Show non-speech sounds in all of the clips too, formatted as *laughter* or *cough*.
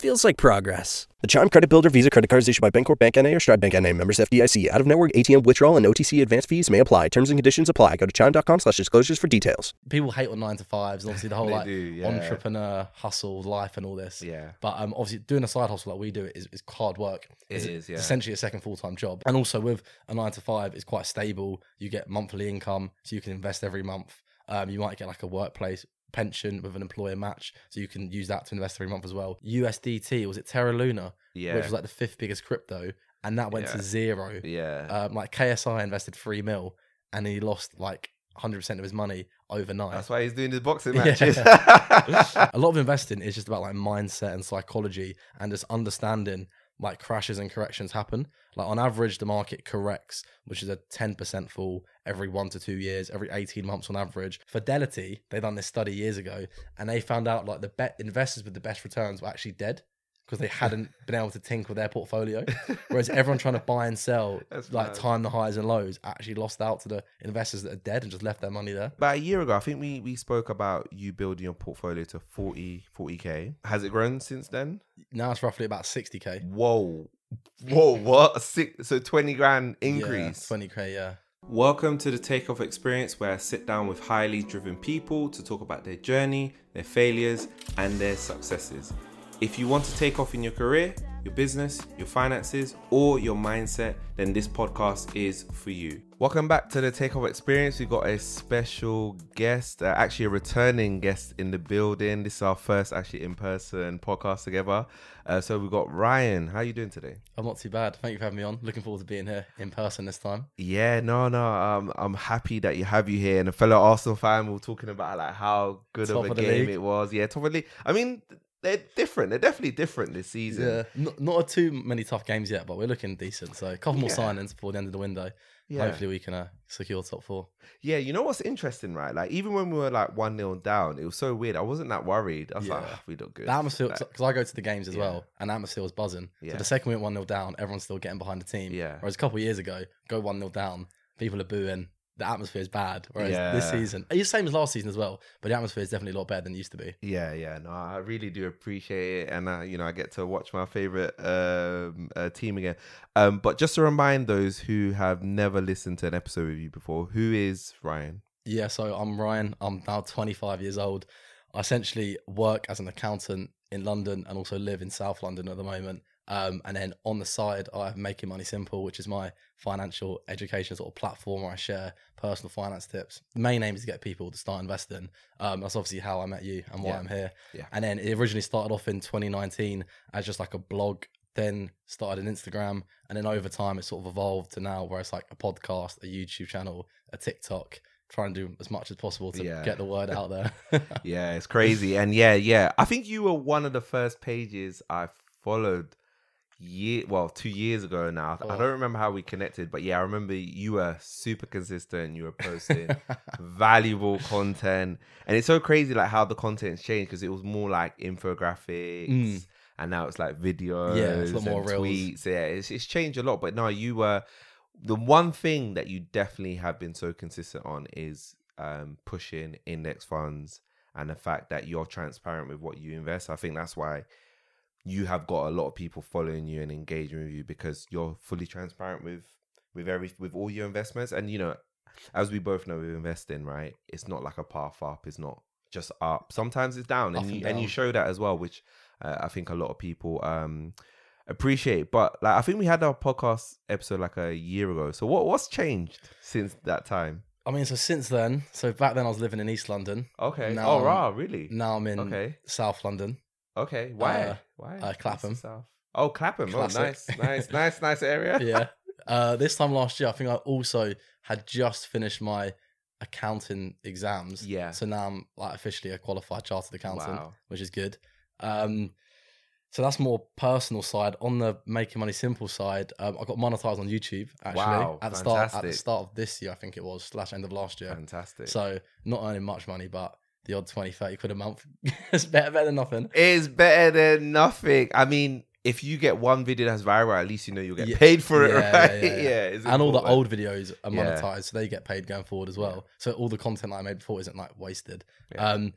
Feels like progress. The Chime Credit Builder Visa Credit Card is issued by Bancorp Bank NA or Stride Bank NA. Members FDIC. Out of network ATM withdrawal and OTC advance fees may apply. Terms and conditions apply. Go to chime.com slash disclosures for details. People hate on nine to fives, and obviously the whole They like do, yeah. entrepreneur hustle life and all this. Yeah. But um, obviously doing a side hustle like we do is, is hard work. It It's- is, yeah. Essentially a second full time job, and also with a nine to five, it's quite stable. You get monthly income, so you can invest every month. Um, you might get like a workplace pension with an employer match, so you can use that to invest every month as well. USDT was it Terra Luna, Yeah. which was like the fifth biggest crypto, and that went Yeah. to zero. Yeah. Um, like KSI invested three mil, and he lost like hundred percent of his money overnight. That's why he's doing his boxing *laughs* Yeah. matches. *laughs* *laughs* a lot of investing is just about like mindset and psychology and just understanding like crashes and corrections happen. Like on average, the market corrects, which is a 10% fall every one to two years, every 18 months on average. Fidelity, they done this study years ago and they found out like the bet investors with the best returns were actually dead because they hadn't *laughs* been able to tinker with their portfolio. Whereas everyone trying to buy and sell, *laughs* That's like mad. time the highs and lows, actually lost out to the investors that are dead and just left their money there. About a year ago, I think we, we spoke about you building your portfolio to 40, 40K. Has it grown since then? Now it's roughly about 60k. Whoa. Whoa, what? A six, so 20 grand increase. Yeah, 20k, yeah. Welcome to the Takeoff Experience, where I sit down with highly driven people to talk about their journey, their failures, and their successes. If you want to take off in your career, your business, your finances, or your mindset, then this podcast is for you. Welcome back to the Takeoff Experience. We've got a special guest, uh, actually a returning guest in the building. This is our first actually in-person podcast together. Uh, so we've got Ryan. How are you doing today? I'm not too bad. Thank you for having me on. Looking forward to being here in person this time. Yeah, no, no. Um, I'm happy that you have you here, and a fellow Arsenal fan. We were talking about like how good Top of a of game league. it was. Yeah, top of the league. I mean, they're different. They're definitely different this season. Yeah, not, not too many tough games yet, but we're looking decent. So a couple more Yeah. signings before the end of the window. Yeah. Hopefully we can uh, secure top four. Yeah, you know what's interesting, right? Like even when we were like one 0 down, it was so weird. I wasn't that worried. I was like, Yeah. "Ah, we look good. The atmosphere, Like, because I go to the games as Yeah. well, and atmosphere was buzzing. Yeah. So the second we went 1 0 down, everyone's still getting behind the team. Yeah. Whereas a couple of years ago, go 1 0 down, people are booing. The atmosphere is bad. Whereas this season, it's the same as last season as well, but the atmosphere is definitely a lot better than it used to be. Yeah, yeah, no, I really do appreciate it, and uh, you know, I get to watch my favorite um, uh, team again. Um, but just to remind those who have never listened to an episode with you before, who is Ryan? Yeah, so I'm Ryan. I'm now 25 years old. I essentially work as an accountant in London and also live in South London at the moment. Um, and then on the side, I have Making Money Simple, which is my financial education sort of platform where I share personal finance tips. The main aim is to get people to start investing. Um, that's obviously how I met you and why Yeah. I'm here. Yeah. And then it originally started off in 2019 as just like a blog, then started an Instagram, and then over time it sort of evolved to now where it's like a podcast, a YouTube channel, a TikTok, trying to do as much as possible to Yeah. get the word out there. *laughs* Yeah, it's crazy, and yeah, yeah, I think you were one of the first pages I followed. Year well, two years ago now. I Oh. don't remember how we connected, but yeah, I remember you were super consistent. You were posting *laughs* valuable content, and it's so crazy like how the content's changed because it was more like infographics. Mm. And now it's like videos, Yeah, it's a lot more reels. tweets. Yeah, it's, it's changed a lot. But no, you were the one thing that you definitely have been so consistent on is um, pushing index funds and the fact that you're transparent with what you invest. I think that's why you have got a lot of people following you and engaging with you because you're fully transparent with with every with all your investments. And you know, as we both know with investing, right? It's not like a path up. It's not just up. Sometimes it's down, and you, and you show that as well, which uh, I think a lot of people um appreciate. But like, I think we had our podcast episode like a year ago. So what what's changed since that time? I mean, so since then, so back then I was living in East London. Okay. Now oh, I'm- wow, really? Now I'm in Okay. South London. Okay. Why? Uh, Why? uh, Clapham. South. Oh, Clapham. Classic. Oh, nice, nice, *laughs* nice, nice area. Yeah. *laughs* Uh, this time last year, I think I also had just finished my accounting exams. Yeah. So now I'm like officially a qualified chartered accountant, Wow. which is good. Um, so that's more personal side. On the making money simple side, um, I got monetized on YouTube actually Wow, at the start at the start of this year, I think it was slash end of last year. Fantastic. So not earning much money, but the odd 20, 30 quid a month *laughs* is better, better than nothing. it's better than nothing. I mean, if you get one video that's viral, at least you know you'll get Yeah. paid for it, Yeah, right? yeah, yeah. *laughs* and all the old videos are monetized, so they get paid going forward as well. So all the content that I made before isn't like wasted. Um,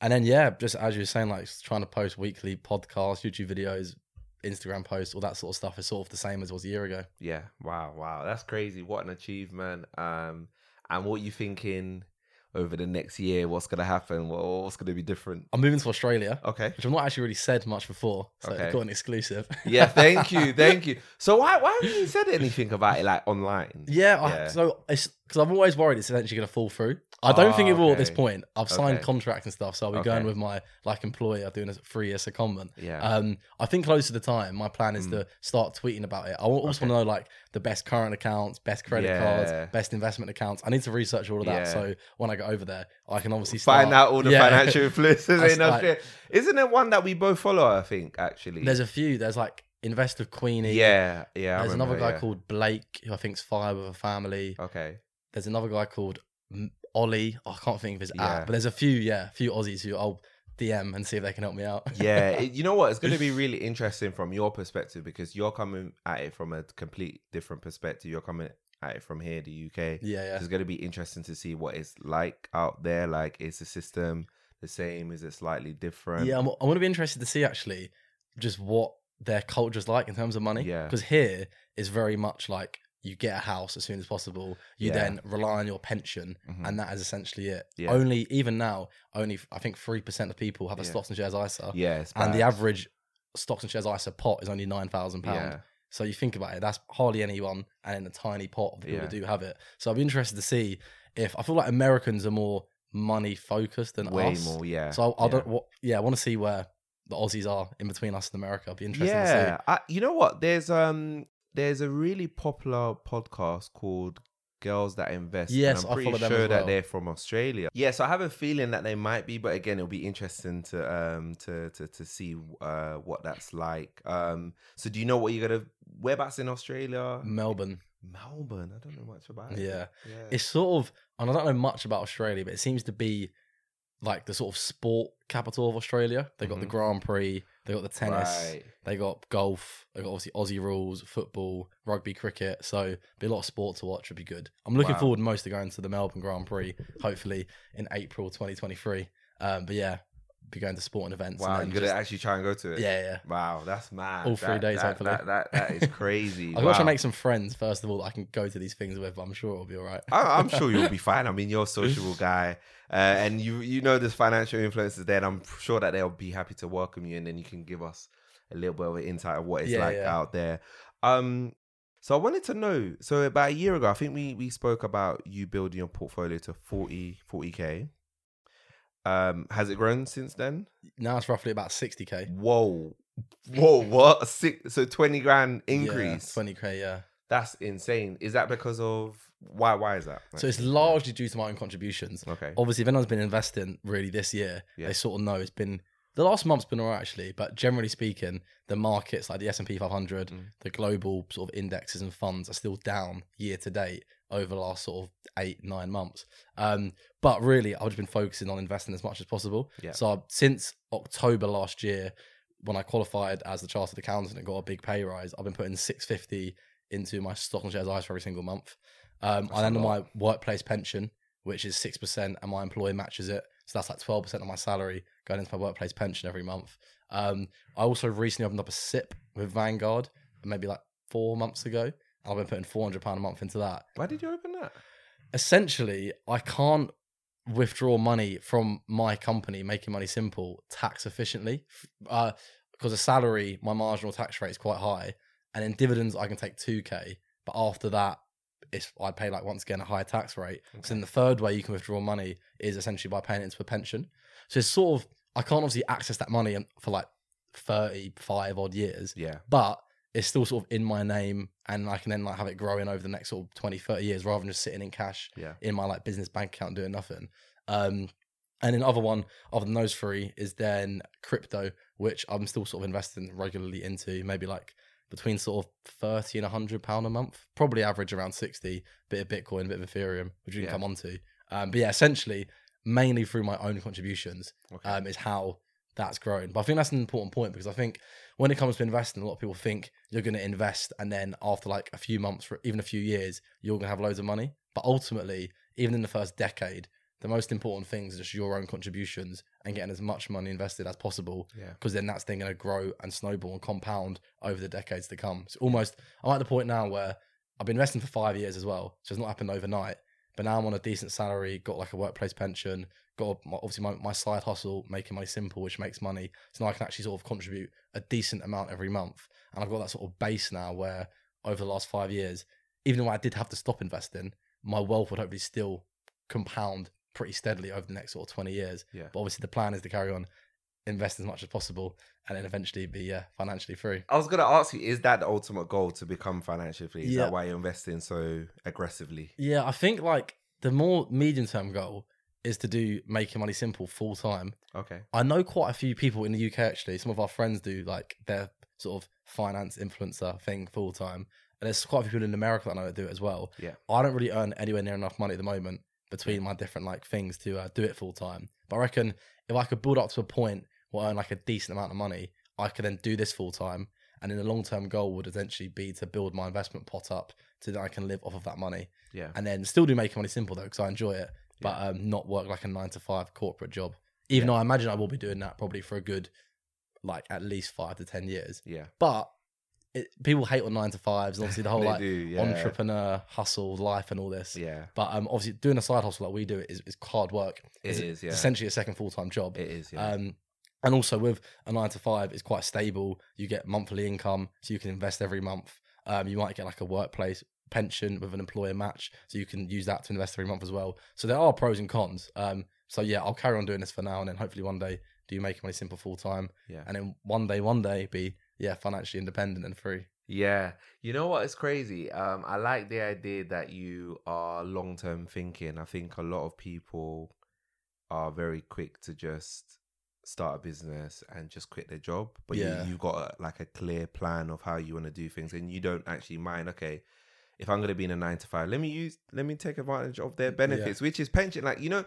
and then yeah, just as you were saying, like trying to post weekly podcasts, YouTube videos, Instagram posts, all that sort of stuff is sort of the same as was a year ago. Yeah. Wow. Wow. That's crazy. What an achievement. Um, and what you thinking over the next year? What's gonna happen? What, what's gonna be different? I'm moving to Australia, Okay. which I've not actually really said much before, so Okay. I've got an exclusive. *laughs* Yeah. Thank you. Thank you. So why why haven't you said anything about it like online? Yeah, I, Yeah. so it's because I'm always worried it's eventually going to fall through. I don't think it will at this point. I've signed Okay. contracts and stuff, so I'll be going with my like employer doing a three year secondment. Yeah. Um, I think close to the time, my plan is Mm. to start tweeting about it. I also Okay. want to know like the best current accounts, best credit Yeah. cards, best investment accounts. I need to research all of that, Yeah. so when I go over there, I can obviously start, Find out all the *laughs* Yeah. financial influences *laughs* in like- Australia. Isn't there one that we both follow? I think actually. There's a few. There's like Invest with Queenie. yeah, yeah. I There's another guy yeah. called Blake who I think's fire with a family. Okay. There's another guy called Ollie. Oh, I can't think of his Yeah. app, but there's a few, yeah, a few Aussies who I'll DM and see if they can help me out. yeah it- *laughs* you know what it's going to be *laughs* really interesting from your perspective because you're coming at it from a complete different perspective you're coming at it from here the uk yeah, yeah. it's going to be interesting to see what it's like out there like is the system the same is it slightly different Yeah, I'm, I want to be interested to see actually just what their culture's like in terms of money. Yeah. Because here is very much like you get a house as soon as possible. You Yeah. then rely on your pension, Mhm. and that is essentially it. Yeah. Only even now, only I think three percent of people have a Yeah. stocks and shares ISA, yeah and the average stocks and shares ISA pot is only nine thousand pound. So you think about it, that's hardly anyone, and in a tiny pot of people who do have it. So I'd be interested to see if I feel like Americans are more money focused than way us. more yeah So I, I yeah. don't. What, yeah, I want to see where the Aussies are in between us and America. I'd be interested to yeah I, you know what there's um there's a really popular podcast called Girls That Invest. and Yes, I'm I pretty sure as that they're from Australia. Yeah, so I have a feeling that they might be, but again, it'll be interesting to um to to to see uh what that's like. Um, so do you know what you're gonna whereabouts in Australia? Melbourne. Melbourne. I don't know much about it. Yeah. yeah. It's sort of, and I don't know much about Australia, but it seems to be like the sort of sport capital of Australia. They've got the Mhm. Grand Prix, they got the tennis, Right. they got golf, they got obviously Aussie rules, football, rugby, cricket. So be a lot of sport to watch would be good. I'm looking Wow. forward most to going to the Melbourne Grand Prix, hopefully in April 2023. Um, but yeah, be going to sporting events. Wow, and you're gonna just- actually try and go to it. yeah, yeah. Wow, that's mad. All three That- days, that, hopefully. That, that, that is crazy. I've got to Wow. make some friends first of all that I can go to these things with. But I'm sure it'll be all right. I, I'm sure you'll be *laughs* fine. I mean, you're a sociable guy, uh, and you you know there's financial influences there. And I'm sure that they'll be happy to welcome you, and then you can give us a little bit of an insight of what it's Yeah, like yeah. out there. Um, so I wanted to know. So about a year ago, I think we we spoke about you building your portfolio to 40 40 k. Um, has it grown since then? Now it's roughly about 60k. Whoa, whoa, what? Six, so 20 grand increase. Yeah, 20k, yeah. That's insane. Is that because of why? Why is that? So it's largely due to my own contributions. okay. Obviously, if anyone's been investing really this year, Yeah. they sort of know it's been the last month's been alright actually. But generally speaking, the markets like the S and P 500, Mm. the global sort of indexes and funds are still down year to date over the last sort of eight nine months. Um, but really, I've just been focusing on investing as much as possible. Yeah. So since October last year, when I qualified as the chartered accountant and got a big pay rise, I've been putting 650 into my stock and shares ISA every single month. Um, That's and a then lot. my workplace pension, which is six percent, and my employer matches it. So that's like twelve percent of my salary going into my workplace pension every month. Um, I also recently opened up a SIPP with Vanguard, maybe like four months ago. I've been putting four hundred pound a month into that. Why did you open that? Essentially, I can't withdraw money from my company, making money simple, tax efficiently. Uh, because a salary, my marginal tax rate is quite high, and in dividends I can take two k, but after that, it's I pay like once again a higher tax rate. So then the third way you can withdraw money is essentially by paying it into a pension. So it's sort of I can't obviously access that money for like thirty five odd years, Yeah. but it's still sort of in my name and I can then like have it growing over the next sort of 20, 30 years rather than just sitting in cash Yeah. in my like business bank account doing nothing. Um, and then other one other than those three is then crypto, which I'm still sort of investing regularly into, maybe like between sort of 30 and 100 pound a month, probably average around 60, bit of Bitcoin, bit of Ethereum, which we can Yeah. come on to. Um, but yeah, essentially, mainly through my own contributions Okay. um, is how that's grown. But I think that's an important point because I think when it comes to investing, a lot of people think you're going to invest and then after like a few months, or even a few years, you're going to have loads of money. But ultimately, even in the first decade, the most important things are just your own contributions and getting as much money invested as possible yeah. because then that's then going to grow and snowball and compound over the decades to come. It's almost, I'm at the point now where I've been investing for five years as well. So it's not happened overnight. But now I'm on a decent salary, got like a workplace pension, got my, obviously my, my side hustle, making money simple, which makes money. So now I can actually sort of contribute a decent amount every month. And I've got that sort of base now where over the last five years, even though I did have to stop investing, my wealth would hopefully still compound pretty steadily over the next sort of 20 years. Yeah. But obviously the plan is to carry on, invest as much as possible, and then eventually be uh, financially free. I was gonna ask you, is that the ultimate goal to become financially free? Is Yeah. that why you're investing so aggressively? Yeah, I think like the more medium term goal is to do making money simple full time. Okay. I know quite a few people in the UK actually. Some of our friends do like their sort of finance influencer thing full time. And there's quite a few people in America that I know that do it as well. Yeah. I don't really earn anywhere near enough money at the moment between my different like things to uh, do it full time. But I reckon if I could build up to a point earn like a decent amount of money, I could then do this full time. And in the long term goal would essentially be to build my investment pot up so that I can live off of that money. Yeah. And then still do making money simple though, because I enjoy it, but um, not work like a nine to five corporate job. Even Yeah. though I imagine I will be doing that probably for a good, like at least five to ten years. Yeah. But it, people hate on nine to fives, obviously the *laughs* whole like do, yeah. entrepreneur hustle life and all this. Yeah. But um, obviously doing a side hustle like we do it is hard work. It it's, is, it's yeah. essentially a second full time job. It is. Yeah. Um, and also with a nine to five, it's quite stable. You get monthly income, so you can invest every month. Um, you might get like a workplace pension with an employer match, so you can use that to invest every month as well. So there are pros and cons. Um, so yeah, I'll carry on doing this for now, and then hopefully one day do make money simple full time, yeah. and then one day, one day be yeah financially independent and free. Yeah. You know what? It's crazy? Um, I like the idea that you are long term thinking. I think a lot of people are very quick to just start a business and just quit their job. But Yeah. you, you've got a, like a clear plan of how you want to do things and you don't actually mind, okay, if I'm gonna be in a nine to five, let me use let me take advantage of their benefits, which is pension. Like, you know,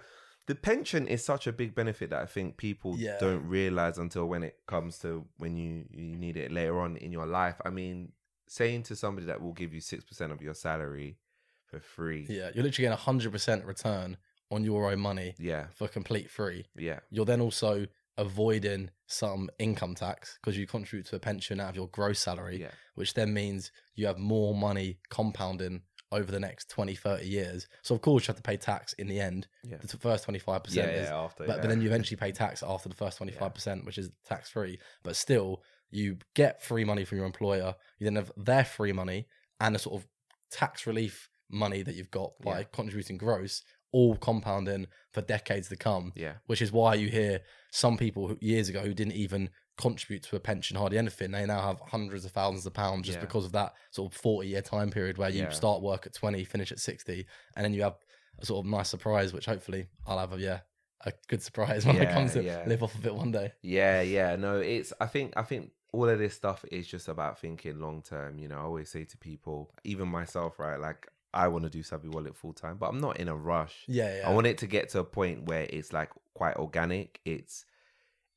the pension is such a big benefit that I think people Yeah. don't realize until when it comes to when you, you need it later on in your life. I mean, saying to somebody that will give you six percent of your salary for free. Yeah, you're literally getting a hundred percent return on your own money Yeah. for complete free. Yeah. You're then also avoiding some income tax because you contribute to a pension out of your gross salary. Yeah. which then means you have more money compounding over the next 20, 30 years. So, of course, you have to pay tax in the end. Yeah. The first 25% Yeah, is, yeah, after, but, but then you *laughs* eventually pay tax after the first 25%, which is tax free. But still, you get free money from your employer. You then have their free money and a sort of tax relief money that you've got by contributing gross, all compounding for decades to come Yeah. which is why you hear some people who, years ago who didn't even contribute to a pension hardly anything they now have hundreds of thousands of pounds just Yeah. because of that sort of 40 year time period where you Yeah. start work at 20 finish at 60 and then you have a sort of nice surprise which hopefully i'll have a yeah a good surprise when i Yeah, come to yeah. live off of it one day Yeah, yeah. No, it's I think I think all of this stuff is just about thinking long term. You know, I always say to people, even myself, right? Like I want to do Savvy Wallet full time, but I'm not in a rush. yeah yeah I want it to get to a point where it's like quite organic. It's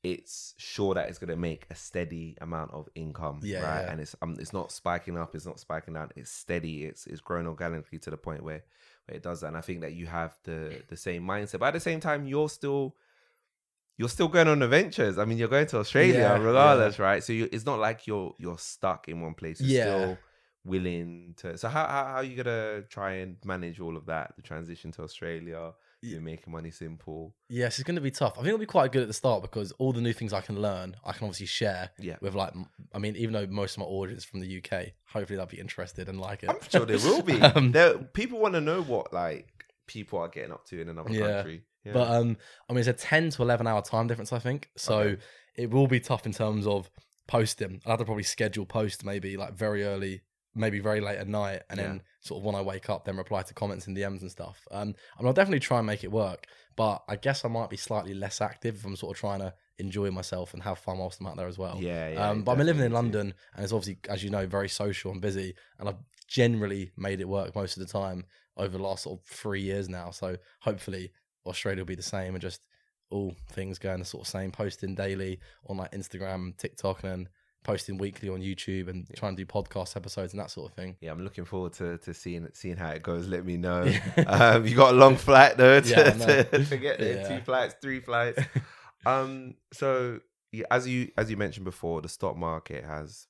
it's sure that it's going to make a steady amount of income, Yeah, right? yeah. And it's um, it's not spiking up, it's not spiking down. It's steady. It's it's growing organically to the point where where it does that. And I think that you have the the same mindset, but at the same time, you're still you're still going on adventures. I mean, you're going to Australia Yeah, regardless, right? So you, it's not like you're you're stuck in one place. You're Yeah. still willing to. So how, how how are you gonna try and manage all of that? The transition to Australia, Yeah. you making money simple. Yes, it's going to be tough. I think it'll be quite good at the start because all the new things I can learn, I can obviously share Yeah. with like, i mean, even though most of my audience is from the UK, hopefully they'll be interested and like it. I'm sure there will be. *laughs* Um, there, people want to know what like people are getting up to in another Yeah. country. Yeah. But um, I mean, it's a ten to eleven hour time difference, I think. So Okay. it will be tough in terms of posting. I'll have to probably schedule posts maybe like very early, maybe very late at night, and then sort of when I wake up, then reply to comments and DMs and stuff. Um, I mean, I'll definitely try and make it work, but I guess I might be slightly less active if I'm sort of trying to enjoy myself and have fun whilst I'm out there as well. yeah, yeah. um, but I'm living in. London, and it's obviously, as you know, very social and busy, and I've generally made it work most of the time over the last sort of three years now. So hopefully Australia will be the same, and just all things going the sort of same. Posting daily on like Instagram, TikTok, and then posting weekly on YouTube, and trying to do podcast episodes and that sort of thing. Yeah, I'm looking forward to, to seeing seeing how it goes. Let me know. *laughs* um, you got a long flight though to, *laughs* Yeah, to, to get there. Yeah. Two flights, three flights. *laughs* um, so yeah, as you as you mentioned before, the stock market has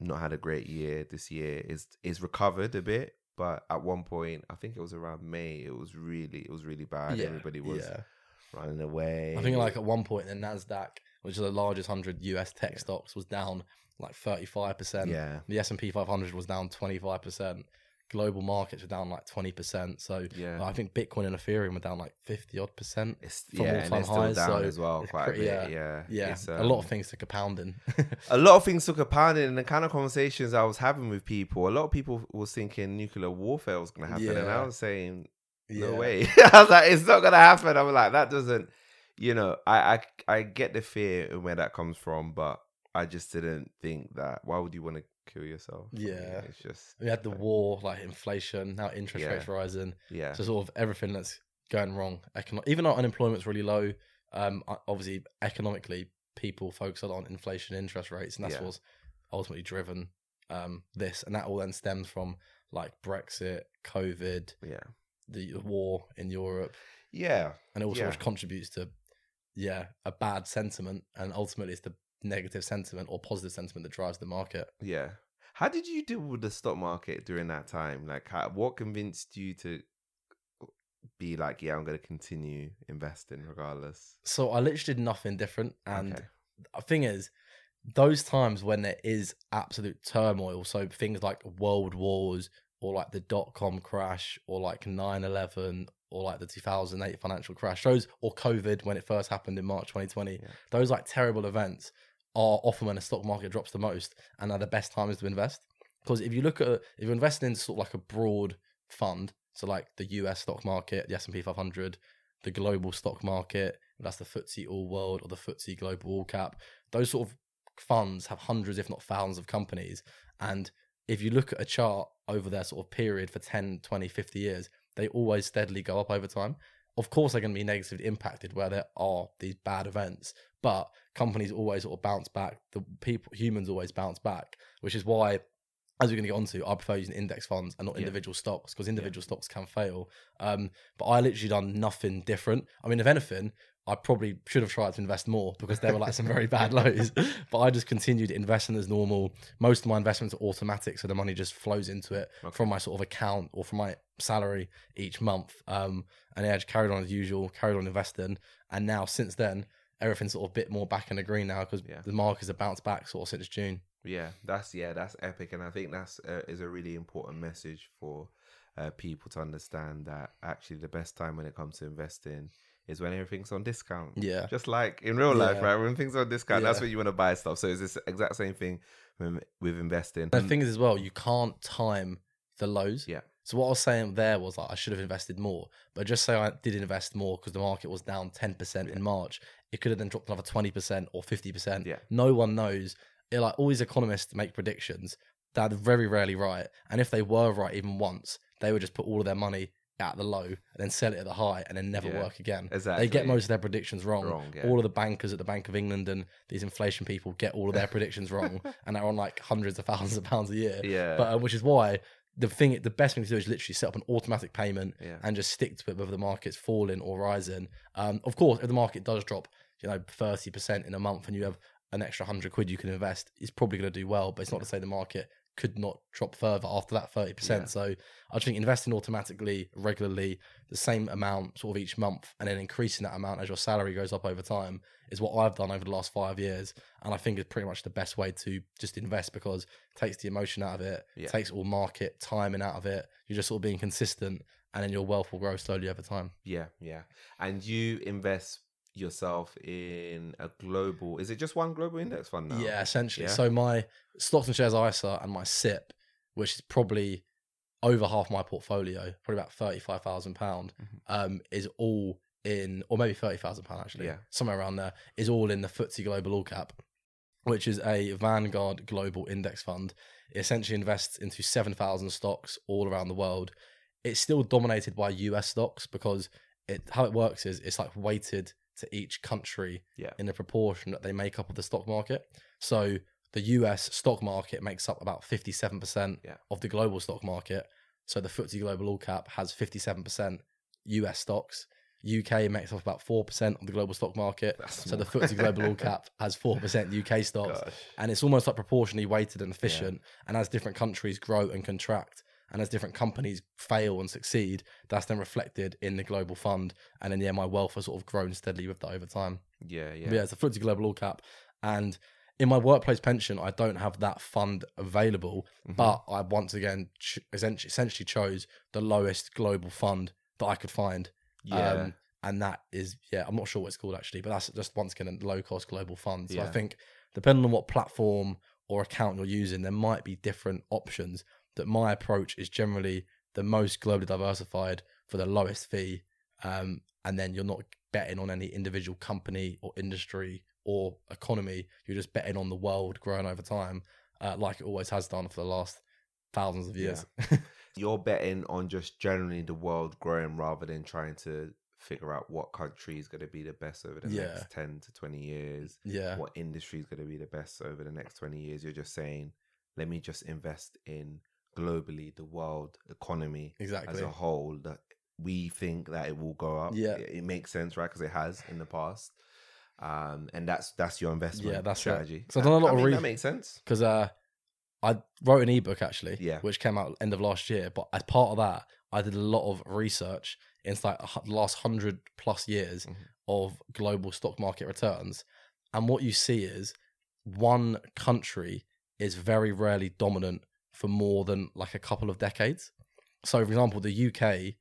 not had a great year this year. is is recovered a bit, but at one point, I think it was around May, it was really it was really bad. Everybody was yeah. running away. I think like at one point the Nasdaq, which is the largest hundred US tech stocks, was down like thirty five percent. yeah, The S and P 500 was down 25 percent. Global markets were down like 20 percent. So yeah. I think Bitcoin and Ethereum were down like 50 odd percent. It's, from yeah, it's still highs, down so as well, quite pretty- a bit. yeah. Yeah, Yeah, It's, a lot um, of things took a pounding. *laughs* a lot of things took a pounding and the kind of conversations I was having with people, a lot of people was thinking nuclear warfare was gonna happen. And I was saying, Yeah. No way. *laughs* I was like, it's not gonna happen. I'm like, that doesn't you know, I, I I get the fear and where that comes from, but I just didn't think that why would you want to kill yourself? Yeah. it's just We had the war, like inflation, now interest Yeah. rates rising. yeah. So sort of everything that's going wrong. Econo- even though unemployment's really low, um, obviously economically people focus a lot on inflation, interest rates, and that's Yeah. what's ultimately driven um, this. And that all then stems from like Brexit, COVID, yeah. the war in Europe, Yeah. and it all Yeah. contributes to yeah a bad sentiment, and ultimately it's the negative sentiment or positive sentiment that drives the market. Yeah. How did you deal with the stock market during that time? Like, how, what convinced you to be like, yeah, I'm going to continue investing regardless? So I literally did nothing different, and Okay. the thing is, those times when there is absolute turmoil, so things like world wars or like the dot com crash or like 9 11 or like the 2008 financial crash, those or COVID when it first happened in March 2020, Yeah. those like terrible events are often when the stock market drops the most and are the best times to invest. Because if you look at if you're investing in sort of like a broad fund, so like the US stock market, the S&P 500, the global stock market, that's the FTSE All World or the FTSE Global All Cap. Those sort of funds have hundreds, if not thousands, of companies. And if you look at a chart over their sort of period for 10, 20, 50 years, they always steadily go up over time. Of course, they're going to be negatively impacted where there are these bad events, but companies always sort of bounce back. The people, humans always bounce back, which is why as we're going to get onto, I prefer using index funds and not Yeah. individual stocks because individual stocks can fail. Um, but I literally done nothing different. I mean, if anything, I probably should have tried to invest more because there were like some very bad lows. *laughs* But I just continued investing as normal. Most of my investments are automatic, so the money just flows into it Okay. from my sort of account or from my salary each month. Um, and yeah, I just carried on as usual, carried on investing. And now since then, everything's sort of a bit more back in the green now because Yeah. the markets have bounced back sort of since June. Yeah, that's yeah, that's epic, and I think that's uh, is a really important message for uh, people to understand that actually the best time when it comes to investing is when everything's on discount. Yeah. just like in real life, Yeah. right? When things are on discount, that's Yeah. when you want to buy stuff. So it's this exact same thing with, with investing. The mm. thing is, as well, you can't time the lows. Yeah. So what I was saying there was like I should have invested more, but just say I did invest more because the market was down ten percent in March, it could have then dropped another twenty percent or fifty percent. Yeah. No one knows. It, like all these economists make predictions that are very rarely right, and if they were right even once, they would just put all of their money at the low and then sell it at the high and then never Yeah, work again. They get most of their predictions wrong. Wrong, yeah. All of the bankers at the Bank of England and these inflation people get all of their *laughs* predictions wrong, and they're on like hundreds of thousands of pounds a year yeah, but uh, which is why the thing, the best thing to do is literally set up an automatic payment Yeah. and just stick to it, whether the market's falling or rising. Um, of course, if the market does drop, you know, thirty percent in a month, and you have an extra hundred quid you can invest, it's probably going to do well. But it's not to say the market could not drop further after that thirty Yeah. percent. So I just think investing automatically, regularly, the same amount sort of each month, and then increasing that amount as your salary goes up over time is what I've done over the last five years, and I think it's pretty much the best way to just invest because it takes the emotion out of it, Yeah. takes all market timing out of it. You're just sort of being consistent, and then your wealth will grow slowly over time. Yeah, yeah. And you invest yourself in a global. Is it just one global index fund now? Yeah, essentially. Yeah. So my stocks and shares ISA and my SIPP, which is probably over half my portfolio, probably about thirty five thousand pound, Mhm. um, is all in, or maybe thirty thousand pound actually, Yeah. somewhere around there, is all in the FTSE Global All Cap, which is a Vanguard Global Index Fund. It essentially invests into seven thousand stocks all around the world. It's still dominated by US stocks because it how it works is it's like weighted to each country Yeah. in the proportion that they make up of the stock market. So the US stock market makes up about 57% Yeah. of the global stock market. So the FTSE Global All Cap has 57% US stocks. UK makes up about 4% of the global stock market. That's so the. FTSE Global All Cap *laughs* has 4% UK stocks. Gosh. And it's almost like proportionally weighted and efficient. And as different countries grow and contract, and as different companies fail and succeed, that's then reflected in the global fund. And then, yeah, my wealth has sort of grown steadily with that over time. Yeah, But yeah. Yeah, it's a FTSE Global All Cap. And in my workplace pension, I don't have that fund available, Mhm. but I once again ch- essentially, chose the lowest global fund that I could find. yeah. Um, and that is, yeah, I'm not sure what it's called actually, but that's just once again a low cost global fund. So I think depending on what platform or account you're using, there might be different options. That my approach is generally the most globally diversified for the lowest fee. Um, and then you're not betting on any individual company or industry or economy. You're just betting on the world growing over time, uh, like it always has done for the last thousands of years. *laughs* You're betting on just generally the world growing rather than trying to figure out what country is going to be the best over the Yeah. next 10 to 20 years, yeah. what industry is going to be the best over the next 20 years. You're just saying, let me just invest in globally the world economy Exactly. as a whole that we think that it will go up. Yeah. It, it makes sense, right? Because it has in the past. Um, and that's that's your investment Yeah, that's strategy. strategy. 'Cause I've done a lot I of mean, re- that makes sense. because uh, I wrote an ebook actually, Yeah. which came out end of last year. But as part of that, I did a lot of research into like the last hundred plus years Mhm. of global stock market returns, and what you see is one country is very rarely dominant for more than like a couple of decades. So, for example, the UK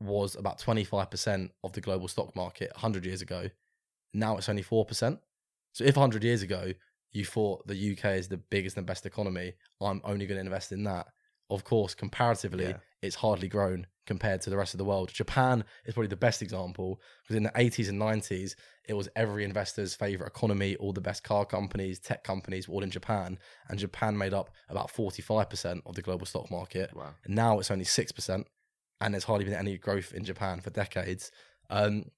was about twenty five percent of the global stock market hundred years ago. Now it's only four percent. So, if hundred years ago you thought the UK is the biggest and best economy, I'm only going to invest in that. Of course, comparatively, Yeah. it's hardly grown compared to the rest of the world. Japan is probably the best example because in the 80s and 90s, it was every investor's favorite economy. All the best car companies, tech companies were all in Japan, and Japan made up about 45% of the global stock market. Wow. And now it's only 6%, and there's hardly been any growth in Japan for decades. Um,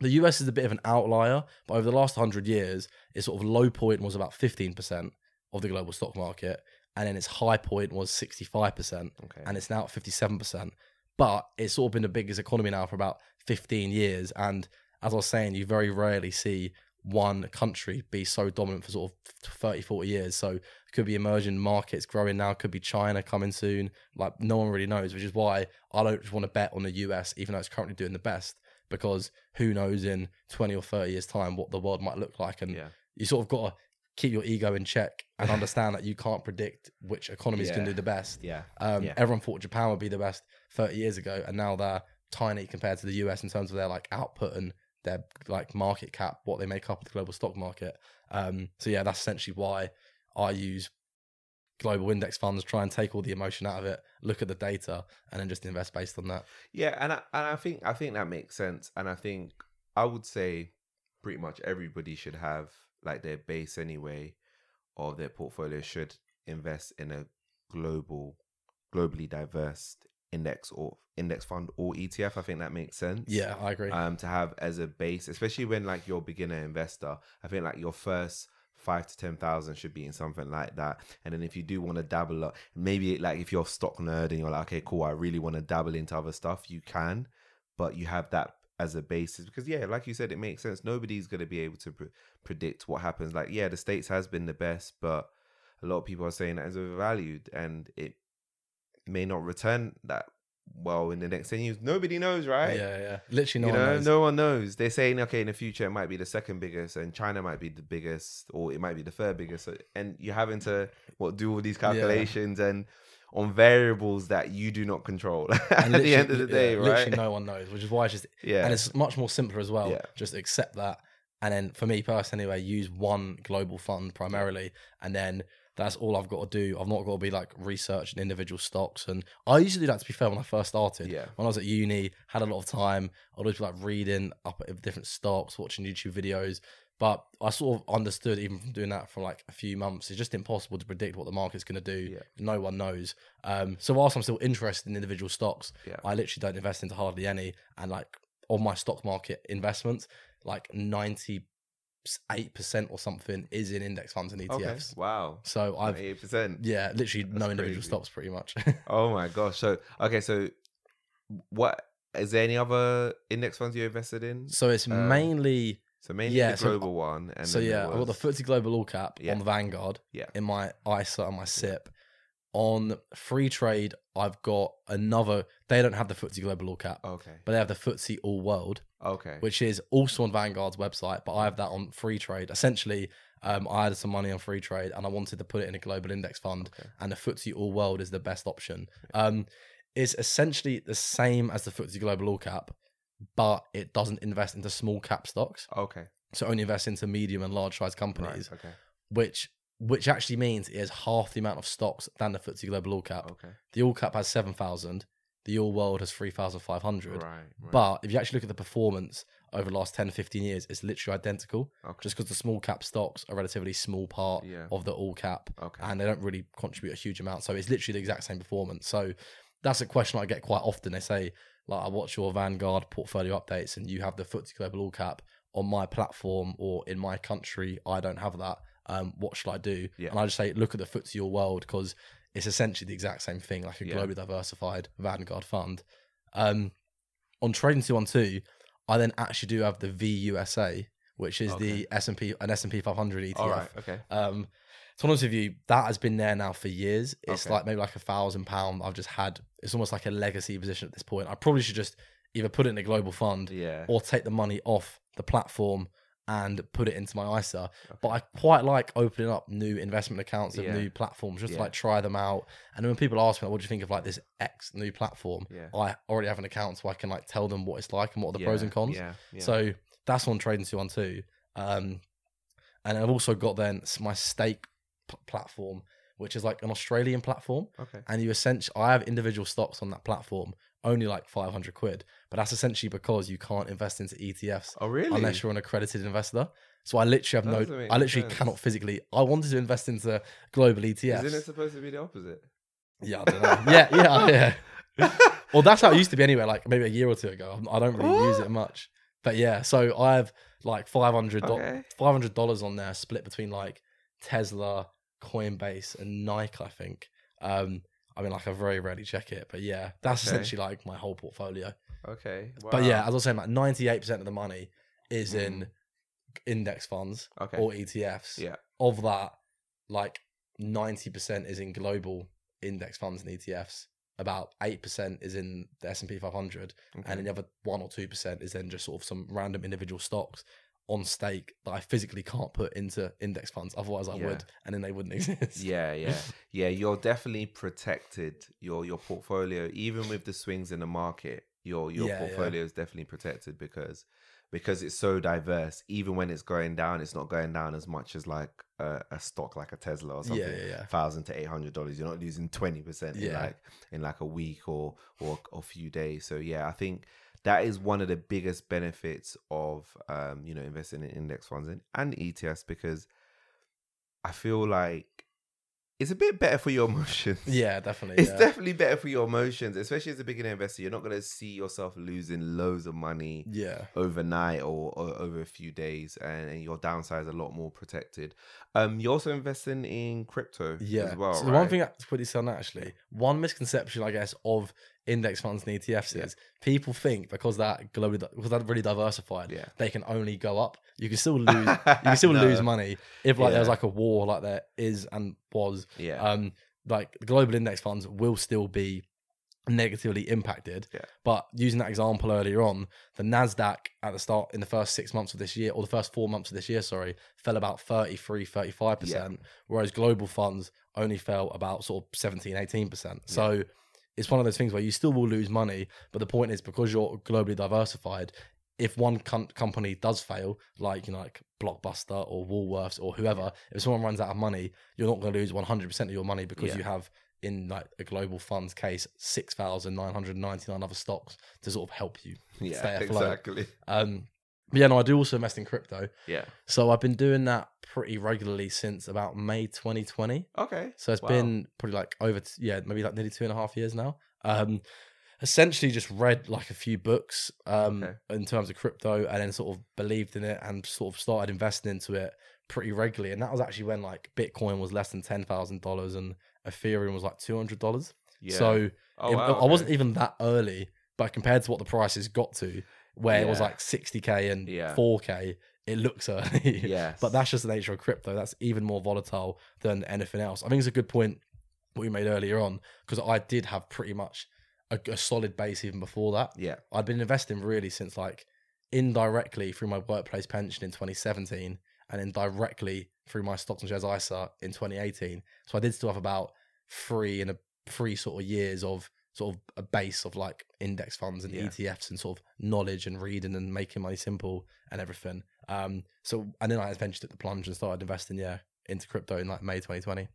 the US is a bit of an outlier, but over the last 100 years, its sort of low point was about 15% of the global stock market, and then its high point was 65%, Okay. and it's now at 57%. But it's sort of been the biggest economy now for about 15 years. And as I was saying, you very rarely see one country be so dominant for sort of 30, 40 years. So it could be emerging markets growing now, could be China coming soon. Like no one really knows, which is why I don't just want to bet on the US, even though it's currently doing the best, because who knows in 20 or 30 years' time what the world might look like. And yeah. you sort of got to keep your ego in check and *laughs* understand that you can't predict which economies can Yeah. do the best. Yeah. Um, Yeah. Everyone thought Japan would be the best 30 years ago, and now they're tiny compared to the US in terms of their like output and their like market cap, what they make up of the global stock market. Um, so yeah, that's essentially why I use global index funds, try and take all the emotion out of it, look at the data, and then just invest based on that. Yeah, and I, and I think I think that makes sense, and I think I would say pretty much everybody should have like their base anyway, of their portfolio should invest in a global, globally diverse index or index fund or ETF. I think that makes sense. Yeah, I agree. um, to have as a base, especially when like you're a beginner investor. I think like your first five to ten thousand should be in something like that. And then if you do want to dabble, up, maybe like if you're a stock nerd and you're like, okay, cool, I really want to dabble into other stuff, you can, but you have that as a basis because yeah, like you said, it makes sense. Nobody's gonna be able to pre- predict what happens. Like yeah, the states has been the best, but a lot of people are saying that is overvalued and it may not return that well in the next 10 years nobody knows right Yeah, yeah. Literally, no you one know knows. no one knows they're saying okay in the future it might be the second biggest and china might be the biggest or it might be the third biggest So- and you're having to what do all these calculations and on variables that you do not control *laughs* at the end of the day yeah, right Literally, no one knows, which is why it's just yeah and it's much more simpler as well. Yeah. Just accept that, and then for me personally, anyway, use one global fund primarily, and then that's all I've got to do. I've not got to be like researching individual stocks, and I used to do that. To be fair, when I first started, Yeah. when I was at uni, had a lot of time. I'd always be like reading up at different stocks, watching YouTube videos. But I sort of understood even from doing that for like a few months, it's just impossible to predict what the market's going to do. Yeah. No one knows. Um, so whilst I'm still interested in individual stocks, Yeah. I literally don't invest into hardly any. And like on my stock market investments, like 98% or something is in index funds and okay ETFs. wow So I've, 8% yeah, literally no individual crazy. stocks pretty much. *laughs* oh my gosh so okay so what is there any other index funds you invested in so it's Um, mainly, so mainly yeah, the so- global one and so yeah, I've got the was- FTSE Global All Cap Yeah. on Vanguard yeah in my ISA and my SIPP. On Freetrade, I've got another, they don't have the FTSE Global All Cap, okay but they have the FTSE All World. okay which is also on Vanguard's website, but I have that on Freetrade. Essentially, um, I had some money on Freetrade and I wanted to put it in a global index fund, Okay. and the FTSE All World is the best option. Um, it's essentially the same as the FTSE Global All Cap, but it doesn't invest into small cap stocks, okay so only invests into medium and large size right companies, okay which which actually means it has half the amount of stocks than the FTSE Global All Cap. okay The All Cap has seven thousand, the All World has three thousand five hundred. right, right. But if you actually look at the performance over the last 10, 15 years, it's literally identical. okay. Just because the small cap stocks are a relatively small part Yeah. of the all cap okay and they don't really contribute a huge amount. So it's literally the exact same performance. So that's a question I get quite often. They say, like, I watch your Vanguard portfolio updates and you have the FTSE Global All Cap on my platform or in my country. I don't have that. Um, what should I do? Yeah. And I just say, look at the FTSE All World because it's essentially the exact same thing, like a Yeah. globally diversified Vanguard fund. Um, on Trading 212, I then actually do have the VUSA, which is the S and P an S and P 500 ETF. right okay Um, to be honest with you, that has been there now for years. It's Okay. like maybe like a thousand pound. I've just had. It's almost like a legacy position at this point. I probably should just either put it in a global fund yeah or take the money off the platform and put it into my ISA. But I quite like opening up new investment accounts of Yeah. new platforms just Yeah. to like try them out. And then when people ask me, like, what do you think of like this X new platform? I already have an account so I can like tell them what it's like and what are the pros and cons. So that's on Trading 212. Um, and I've also got then my Stake pl- platform, which is like an Australian platform. okay And you essentially, I have individual stocks on that platform, only like 500 quid. But that's essentially because you can't invest into ETFs oh really unless you're an accredited investor. So I literally have no, I literally sense. cannot physically. I wanted to invest into global ETFs. isn't it supposed to be the opposite Yeah, I don't know. yeah, yeah, *laughs* yeah. well, that's how it used to be anyway. Like maybe a year or two ago. I don't really use it much, but yeah. So I have like five hundred Okay. dollars on there, split between like Tesla, Coinbase, and Nike. I think. Um, I mean, like I very rarely check it, but yeah, that's Okay. essentially like my whole portfolio. okay But yeah, as I was saying, like ninety eight percent of the money is Mm. in index funds okay or ETFs. yeah Of that, like ninety percent is in global index funds and ETFs. About eight percent is in the S and P 500, okay. and then the other one or two percent is then just sort of some random individual stocks on Stake that I physically can't put into index funds. Otherwise, I Yeah. would, and then they wouldn't *laughs* exist. Yeah, yeah, yeah. You're definitely protected. Your your portfolio, even with the swings in the market, your your Yeah, yeah. portfolio is definitely protected because because it's so diverse. Even when it's going down, it's not going down as much as like a, a stock like a Tesla or something. Yeah, yeah, yeah. Thousand to eight hundred dollars. You're not losing twenty percent in like in like a week or or a few days. So yeah, I think that is one of the biggest benefits of um you know investing in index funds and, and ETFs because I feel like it's a bit better for your *laughs* emotions. Yeah, definitely. It's yeah. definitely better for your emotions, especially as a beginner investor. You're not going to see yourself losing loads of money yeah. overnight or, or over a few days, and, and your downside is a lot more protected. Um, you're also investing in crypto Yeah. as well. so the one right? thing that's pretty on actually, one misconception I guess of index funds and ETFs is people think because that globally because they're really diversified, Yeah. they can only go up. You can still *laughs* lose. you can still No. lose money if like there's like a war like there is and was. yeah, Um, like global index funds will still be negatively impacted. Yeah. But using that example earlier on, the Nasdaq at the start in the first six months of this year, or the first four months of this year, sorry, fell about 33, 35 percent, whereas global funds only fell about sort of 17, 18 percent. So it's one of those things where you still will lose money, but the point is because you're globally diversified. If one com- company does fail, like you know, like Blockbuster or Woolworths or whoever, if someone runs out of money, you're not going to lose 100% of your money because Yeah. you have in like a global funds case 6,999 other stocks to sort of help you yeah, stay afloat. exactly. Um, but yeah, no, I do also invest in crypto. Yeah. So I've been doing that pretty regularly since about May 2020. Okay. So it's Wow. been probably like over, t- yeah, maybe like nearly two and a half years now. Um, essentially just read like a few books um, Okay. in terms of crypto and then sort of believed in it and sort of started investing into it pretty regularly. And that was actually when like Bitcoin was less than $10,000 and Ethereum was like $200. Yeah. So Oh, it- wow, I wasn't even that early, but compared to what the prices got to, where it was like 60k and Yeah. 4k, it looks *laughs* early. Yes. but that's just the nature of crypto. That's even more volatile than anything else. I think it's a good point what we made earlier on because I did have pretty much a, a solid base even before that. Yeah. I'd been investing really since like indirectly through my workplace pension in 2017 and then directly through my stocks and shares ISA in 2018. So I did still have about three and a three sort of years of sort of a base of like index funds and Yeah. ETFs and sort of knowledge and reading and making money simple and everything. Um, so and then I eventually took the plunge and started investing, yeah, into crypto in like May 2020.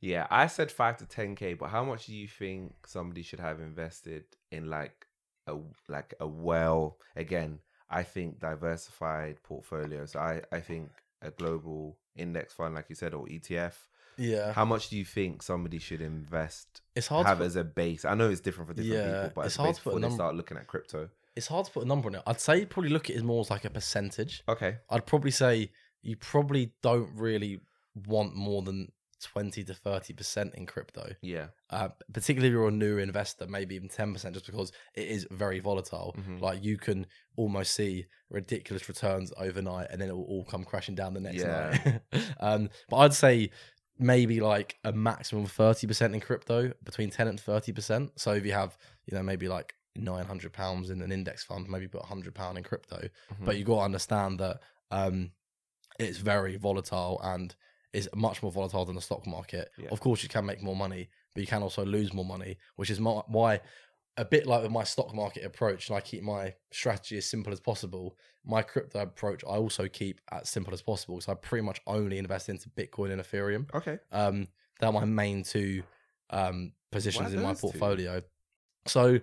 Yeah, I said five to ten k, but how much do you think somebody should have invested in like a like a well? Again, I think diversified portfolio. So I I think a global index fund, like you said, or ETF. Yeah, How much do you think somebody should invest? it's hard. have to put, as a base. I know it's different for different Yeah, people, but it's hard to put a before they start looking at crypto. it's hard to put a number on it. I'd say probably look at it more as like a percentage. Okay. I'd probably say you probably don't really want more than 20 to 30% in crypto. Yeah. Uh, particularly if you're a new investor, maybe even 10%, just because it is very volatile. Mhm. Like you can almost see ridiculous returns overnight and then it will all come crashing down the next Yeah. night. *laughs* um, but I'd say maybe like a maximum of 30% in crypto, between 10 and 30%. So if you have, you know, maybe like 900 pounds in an index fund, maybe put 100 pound in crypto. Mhm. But you got to understand that um, it's very volatile and is much more volatile than the stock market. Yeah. Of course, you can make more money, but you can also lose more money, which is my, why a bit like with my stock market approach, and I keep my strategy as simple as possible. My crypto approach, I also keep as simple as possible. So I pretty much only invest into Bitcoin and Ethereum. Okay. Um, they're my main two um, positions in my those two? portfolio. So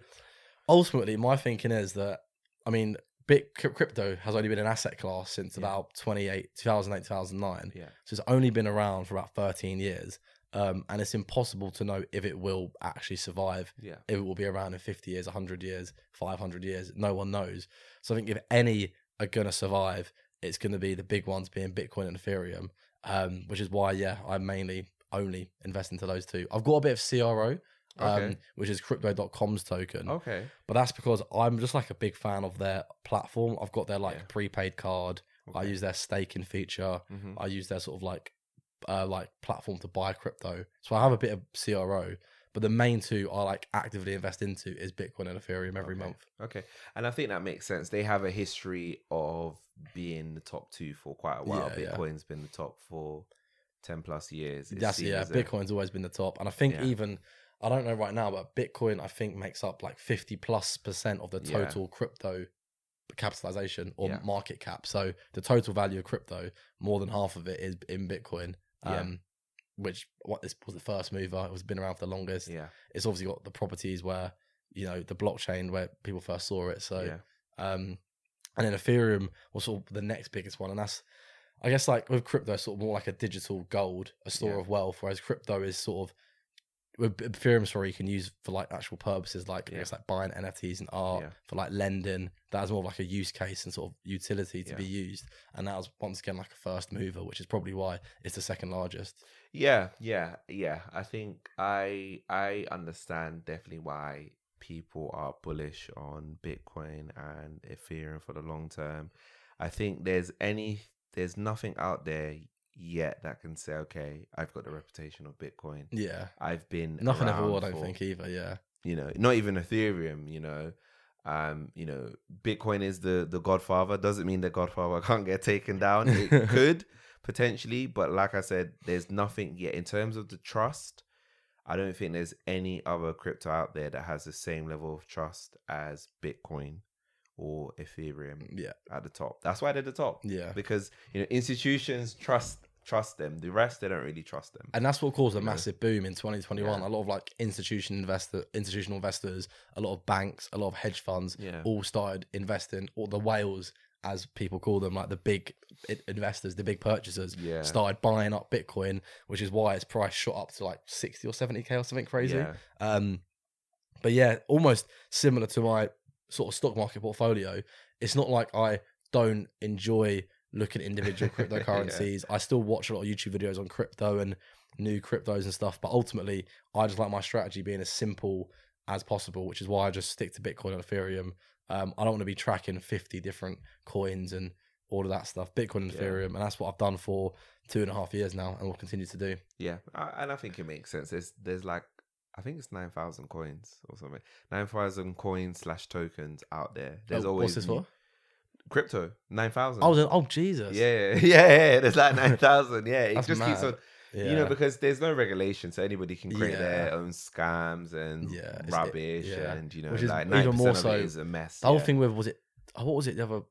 ultimately, my thinking is that I mean, bit crypto has only been an asset class since Yeah. about 28, 2008, 2009. Yeah. So it's only been around for about 13 years. Um, and it's impossible to know if it will actually survive, Yeah. if it will be around in 50 years, 100 years, 500 years. No one knows. So I think if any are going to survive, it's going to be the big ones being Bitcoin and Ethereum, um, which is why, yeah, I mainly only invest into those two. I've got a bit of CRO, um, Okay. which is crypto.com's token. Okay. But that's because I'm just like a big fan of their platform. I've got their like Yeah. prepaid card. I use their staking feature. Mhm. I use their sort of like uh like platform to buy crypto. So I have a bit of CRO, but the main two I like actively invest into is Bitcoin and Ethereum every Okay. month. Okay, and I think that makes sense. They have a history of being the top two for quite a while. Yeah, yeah. Bitcoin's been the top for ten plus years. That's yeah, Bitcoin's always been the top. And I think Yeah. even I don't know right now, but Bitcoin I think makes up like 50 plus percent of the Yeah. total crypto capitalization or Yeah. market cap. So the total value of crypto, more than half of it is in Bitcoin. Yeah. Um which what this was the first mover, it was been around for the longest. Yeah, It's obviously got the properties where, you know, the blockchain where people first saw it. So yeah, um, and then Ethereum was sort of the next biggest one, and that's I guess like with crypto, sort of more like a digital gold, a store Yeah. of wealth, whereas crypto is sort of with Ethereum sorry you can use for like actual purposes like Yeah. guess like buying NFTs and art Yeah. for like lending. That is more of like a use case and sort of utility to Yeah. be used. And that was once again like a first mover, which is probably why it's the second largest. Yeah, yeah, yeah. I think I I understand definitely why people are bullish on Bitcoin and Ethereum for the long term. I think there's any there's nothing out there yet that can say, okay, I've got the reputation of Bitcoin. Yeah. I've been Nothing ever will, I don't think either, yeah. you know not even ethereum you know um you know bitcoin is the the godfather doesn't mean that godfather *laughs* can't get taken down it *laughs* could potentially but like i said there's nothing yet in terms of the trust i don't think there's any other crypto out there that has the same level of trust as bitcoin or ethereum Yeah. at the top that's why they're the top Yeah. because you know institutions trust trust them the rest they don't really trust them And that's what caused a massive boom in 2021. Yeah. A lot of like institution investor, institutional investors, a lot of banks, a lot of hedge funds, Yeah. all started investing, or the whales, as people call them, like the big investors, the big purchasers, Yeah. started buying up Bitcoin, which is why its price shot up to like 60 or 70k or something crazy. Yeah. Um, but yeah, almost similar to my sort of stock market portfolio. It's not like I don't enjoy looking at individual *laughs* Yeah. cryptocurrencies. I still watch a lot of YouTube videos on crypto and new cryptos and stuff. But ultimately, I just like my strategy being as simple as possible, which is why I just stick to Bitcoin and Ethereum. Um, I don't want to be tracking 50 different coins and all of that stuff. Bitcoin and Yeah. Ethereum, and that's what I've done for two and a half years now, and will continue to do. Yeah, I, and I think it makes sense. There's there's like I think it's nine thousand coins or something. Nine thousand coins slash tokens out there. There's Oh, always what's this new- for? crypto nine thousand. Oh, oh Jesus! yeah, yeah, yeah. There's like nine *laughs* thousand. Yeah, it That's just keeps on. yeah. You know, because there's no regulation, so anybody can create their own scams and Yeah, it's- it- rubbish, yeah. and you know, Which is like even more percent of it so- is a mess. The whole yeah. thing with was it oh, what was it the other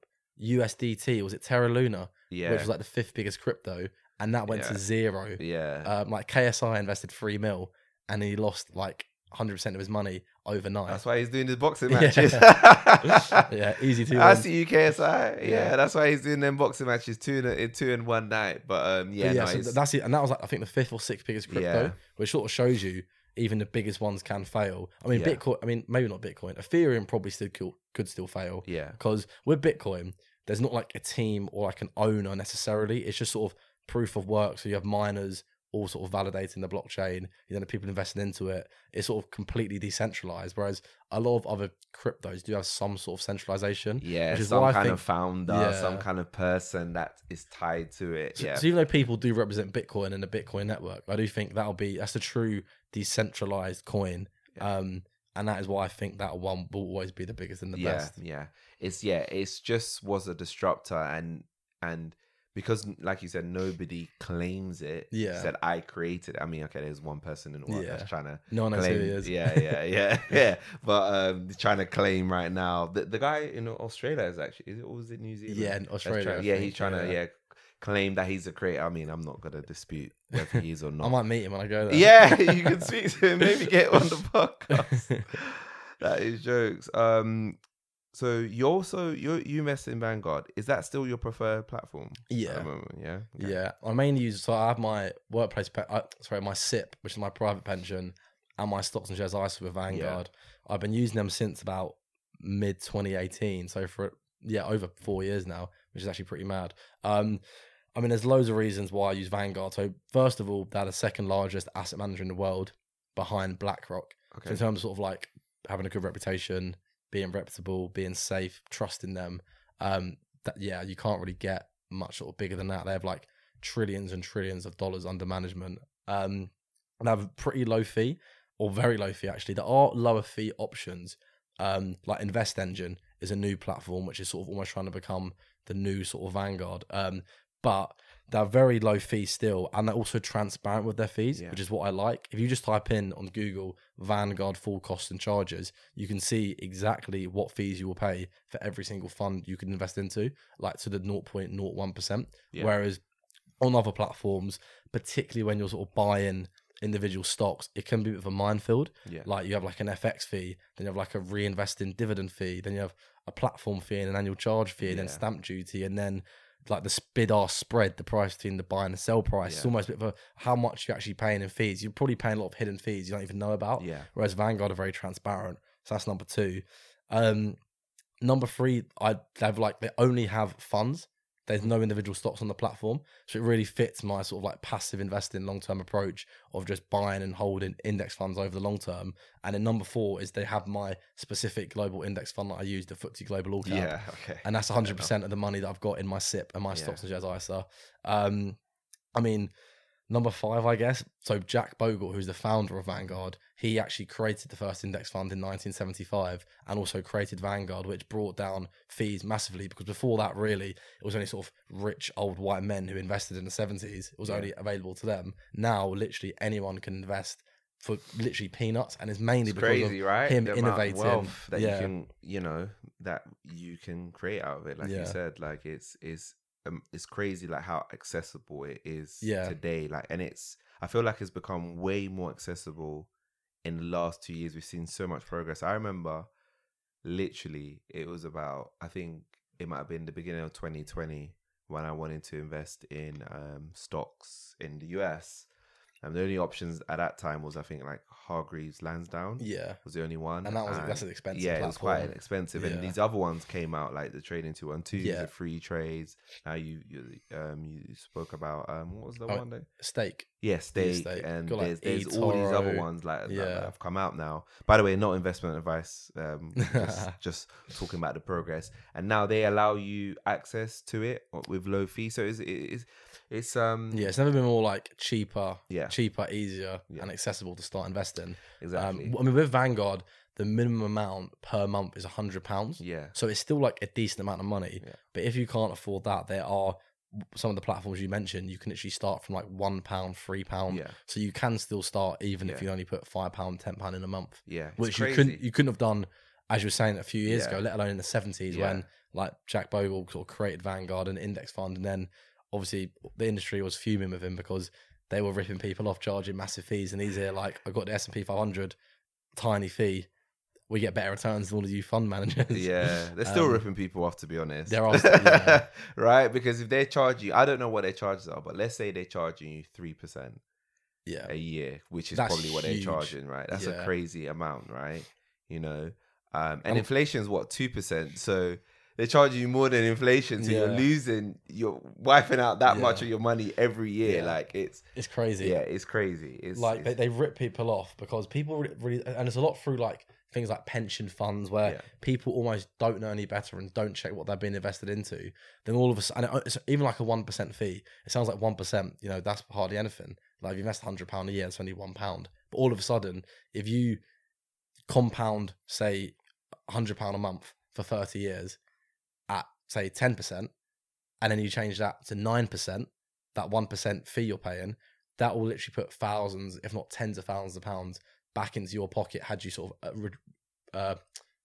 USDT was it Terra Luna yeah, which was like the fifth biggest crypto and that went Yeah. to zero. yeah, Um, like KSI invested three mil and he lost like hundred percent of his money overnight. that's why he's doing his boxing *laughs* matches. *laughs* yeah, easy to. *laughs* I see you, KSI. Yeah, Yeah. that's why he's doing them boxing matches two in, in two in one night. But um, yeah, but no, so that's it, and that was like I think the fifth or sixth biggest crypto, Yeah. which sort of shows you even the biggest ones can fail. I mean, Yeah. Bitcoin. I mean, maybe not Bitcoin. Ethereum probably still could, could still fail. yeah, because with Bitcoin, there's not like a team or like an owner necessarily. It's just sort of proof of work. So you have miners all sort of validating the blockchain. You know, people investing into it. It's sort of completely decentralized. Whereas a lot of other cryptos do have some sort of centralization. yeah. which is Some I kind think- of founder, Yeah. some kind of person that is tied to it. So, Yeah, so even though people do represent Bitcoin and the Bitcoin network, I do think that'll be that's a true decentralized coin. Yeah. Um, and that is why I think that one will always be the biggest and the yeah, best. yeah. It's yeah, it's just was a disruptor, and and because like you said, nobody claims it. Yeah. said I created. it. I mean, okay, there's one person in the world Yeah. that's trying to No one knows who claim. he is. Yeah, yeah, *laughs* yeah, yeah. But um, trying to claim right now. The the guy in Australia is actually is it or was it New Zealand? Yeah, in Australia. trying- yeah, he's trying to yeah. yeah claim that he's a creator. I mean, I'm not gonna dispute whether he is or *laughs* not. I might meet him when I go there. yeah, *laughs* you can speak to him. Maybe get on the podcast. that is jokes. Um, so you also you you mess in Vanguard. Is that still your preferred platform? Yeah. moment? yeah, Okay. Yeah, I mainly use so I have my workplace, pe- uh, sorry, my SIPP, which is my private pension, and my stocks and shares ISA with Vanguard. I've been using them since about mid 2018, so for yeah over four years now, which is actually pretty mad. Um, I mean, there's loads of reasons why I use Vanguard. So first of all, they're the second largest asset manager in the world, behind BlackRock. So in terms of sort of like having a good reputation, being reputable, being safe, trusting them, um, that yeah, you can't really get much sort of bigger than that. They have like trillions and trillions of dollars under management. Um, and have a pretty low fee, or very low fee actually. There are lower fee options. Um, like InvestEngine is a new platform which is sort of almost trying to become the new sort of Vanguard. Um, but they're very low fee still, and they're also transparent with their fees, Yeah. which is what I like. If you just type in on Google Vanguard full costs and charges, you can see exactly what fees you will pay for every single fund you can invest into, like to the 0.01%. Yeah. Whereas on other platforms, particularly when you're sort of buying individual stocks, it can be a bit of a minefield. Yeah. Like you have like an FX fee, then you have like a reinvesting dividend fee, then you have a platform fee and an annual charge fee, and then stamp duty, and then like the bid ask spread, the price between the buy and the sell price. It's almost a bit of a how much you're actually paying in fees. You're probably paying a lot of hidden fees you don't even know about. Yeah. Whereas Vanguard are very transparent. So that's number two. Um, number three, I they have like they only have funds. There's no individual stocks on the platform, so it really fits my sort of like passive investing, long term approach of just buying and holding index funds over the long term. And then number four is they have my specific global index fund that I use, the FTSE Global All Cap Yeah. Okay. and that's 100 percent of the money that I've got in my SIPP and my Yeah. stocks and shares ISA. Um, I mean, number five, I guess. So Jack Bogle, who's the founder of Vanguard, he actually created the first index fund in 1975, and also created Vanguard, which brought down fees massively because before that, really, it was only sort of rich old white men who invested in the 70s. It was Yeah. only available to them. Now, literally anyone can invest. For literally peanuts, and it's mainly It's because crazy, of right? him The innovating. wealth that yeah, you can, you know, that you can create out of it. Like Yeah. you said, like it's it's um, it's crazy, like how accessible it is Yeah. today. Like, and it's I feel like it's become way more accessible in the last two years. We've seen so much progress. I remember, literally, it was about I think it might have been the beginning of 2020 when I wanted to invest in um, stocks in the US. And the only options at that time was I think like Hargreaves Lansdown yeah. was the only one, And that was- that's an expensive Yeah, it was quite expensive, Yeah. and these other ones came out like the trading two one two, Yeah. the Freetrades. Now you you um you spoke about um what was the Oh, one though? Stake. Yeah, stake, Stake. and Got, like, there's there's all these other ones like Yeah. that have come out now. By the way, not investment advice. Um, *laughs* just, just talking about the progress, and now they allow you access to it with low fee. So it's it's it's um Yeah, it's never been more like cheaper, Yeah. cheaper, easier, Yeah. and accessible to start investing. exactly Um, I mean, with Vanguard, the minimum amount per month is a hundred pounds. yeah So it's still like a decent amount of money. Yeah. But if you can't afford that, there are some of the platforms you mentioned. You can actually start from like one pound, three pound. yeah So you can still start even if Yeah. you only put five pound, ten pound in a month, yeah. It's which you couldn't you couldn't have done as you were saying a few years Yeah. ago, let alone in the seventies Yeah. when like Jack Bogle sort of created Vanguard and index fund, and then obviously the industry was fuming with him because they were ripping people off, charging massive fees, and he's here like I got the S and P 500, tiny fee. We get better returns than all of you fund managers. Yeah, *laughs* they're still Um, ripping people off to be honest. there are still- yeah. *laughs* right? Because if they charge you, I don't know what their charges are, but let's say they're charging you three percent yeah, a year, which is That's probably what they're charging, right? That's Yeah. a crazy amount, right? You know, um, and Um, inflation is what two percent, so they're charging you more than inflation, so you're losing, you're wiping out that much of your money every year. Yeah. Like it's it's crazy. yeah, it's crazy. It's like they, it's- they rip people off because people really, and it's a lot through like things like pension funds where Yeah. people almost don't know any better and don't check what they're being invested into then all of a sudden it- even like a 1% fee it sounds like 1% you know that's hardly anything like if you invest 100 pound a year it's only one pound but all of a sudden if you compound say 100 pound a month for 30 years at say 10% and then you change that to 9% that 1% fee you're paying that will literally put thousands, if not tens of thousands of pounds back into your pocket had you sort of uh, re- uh,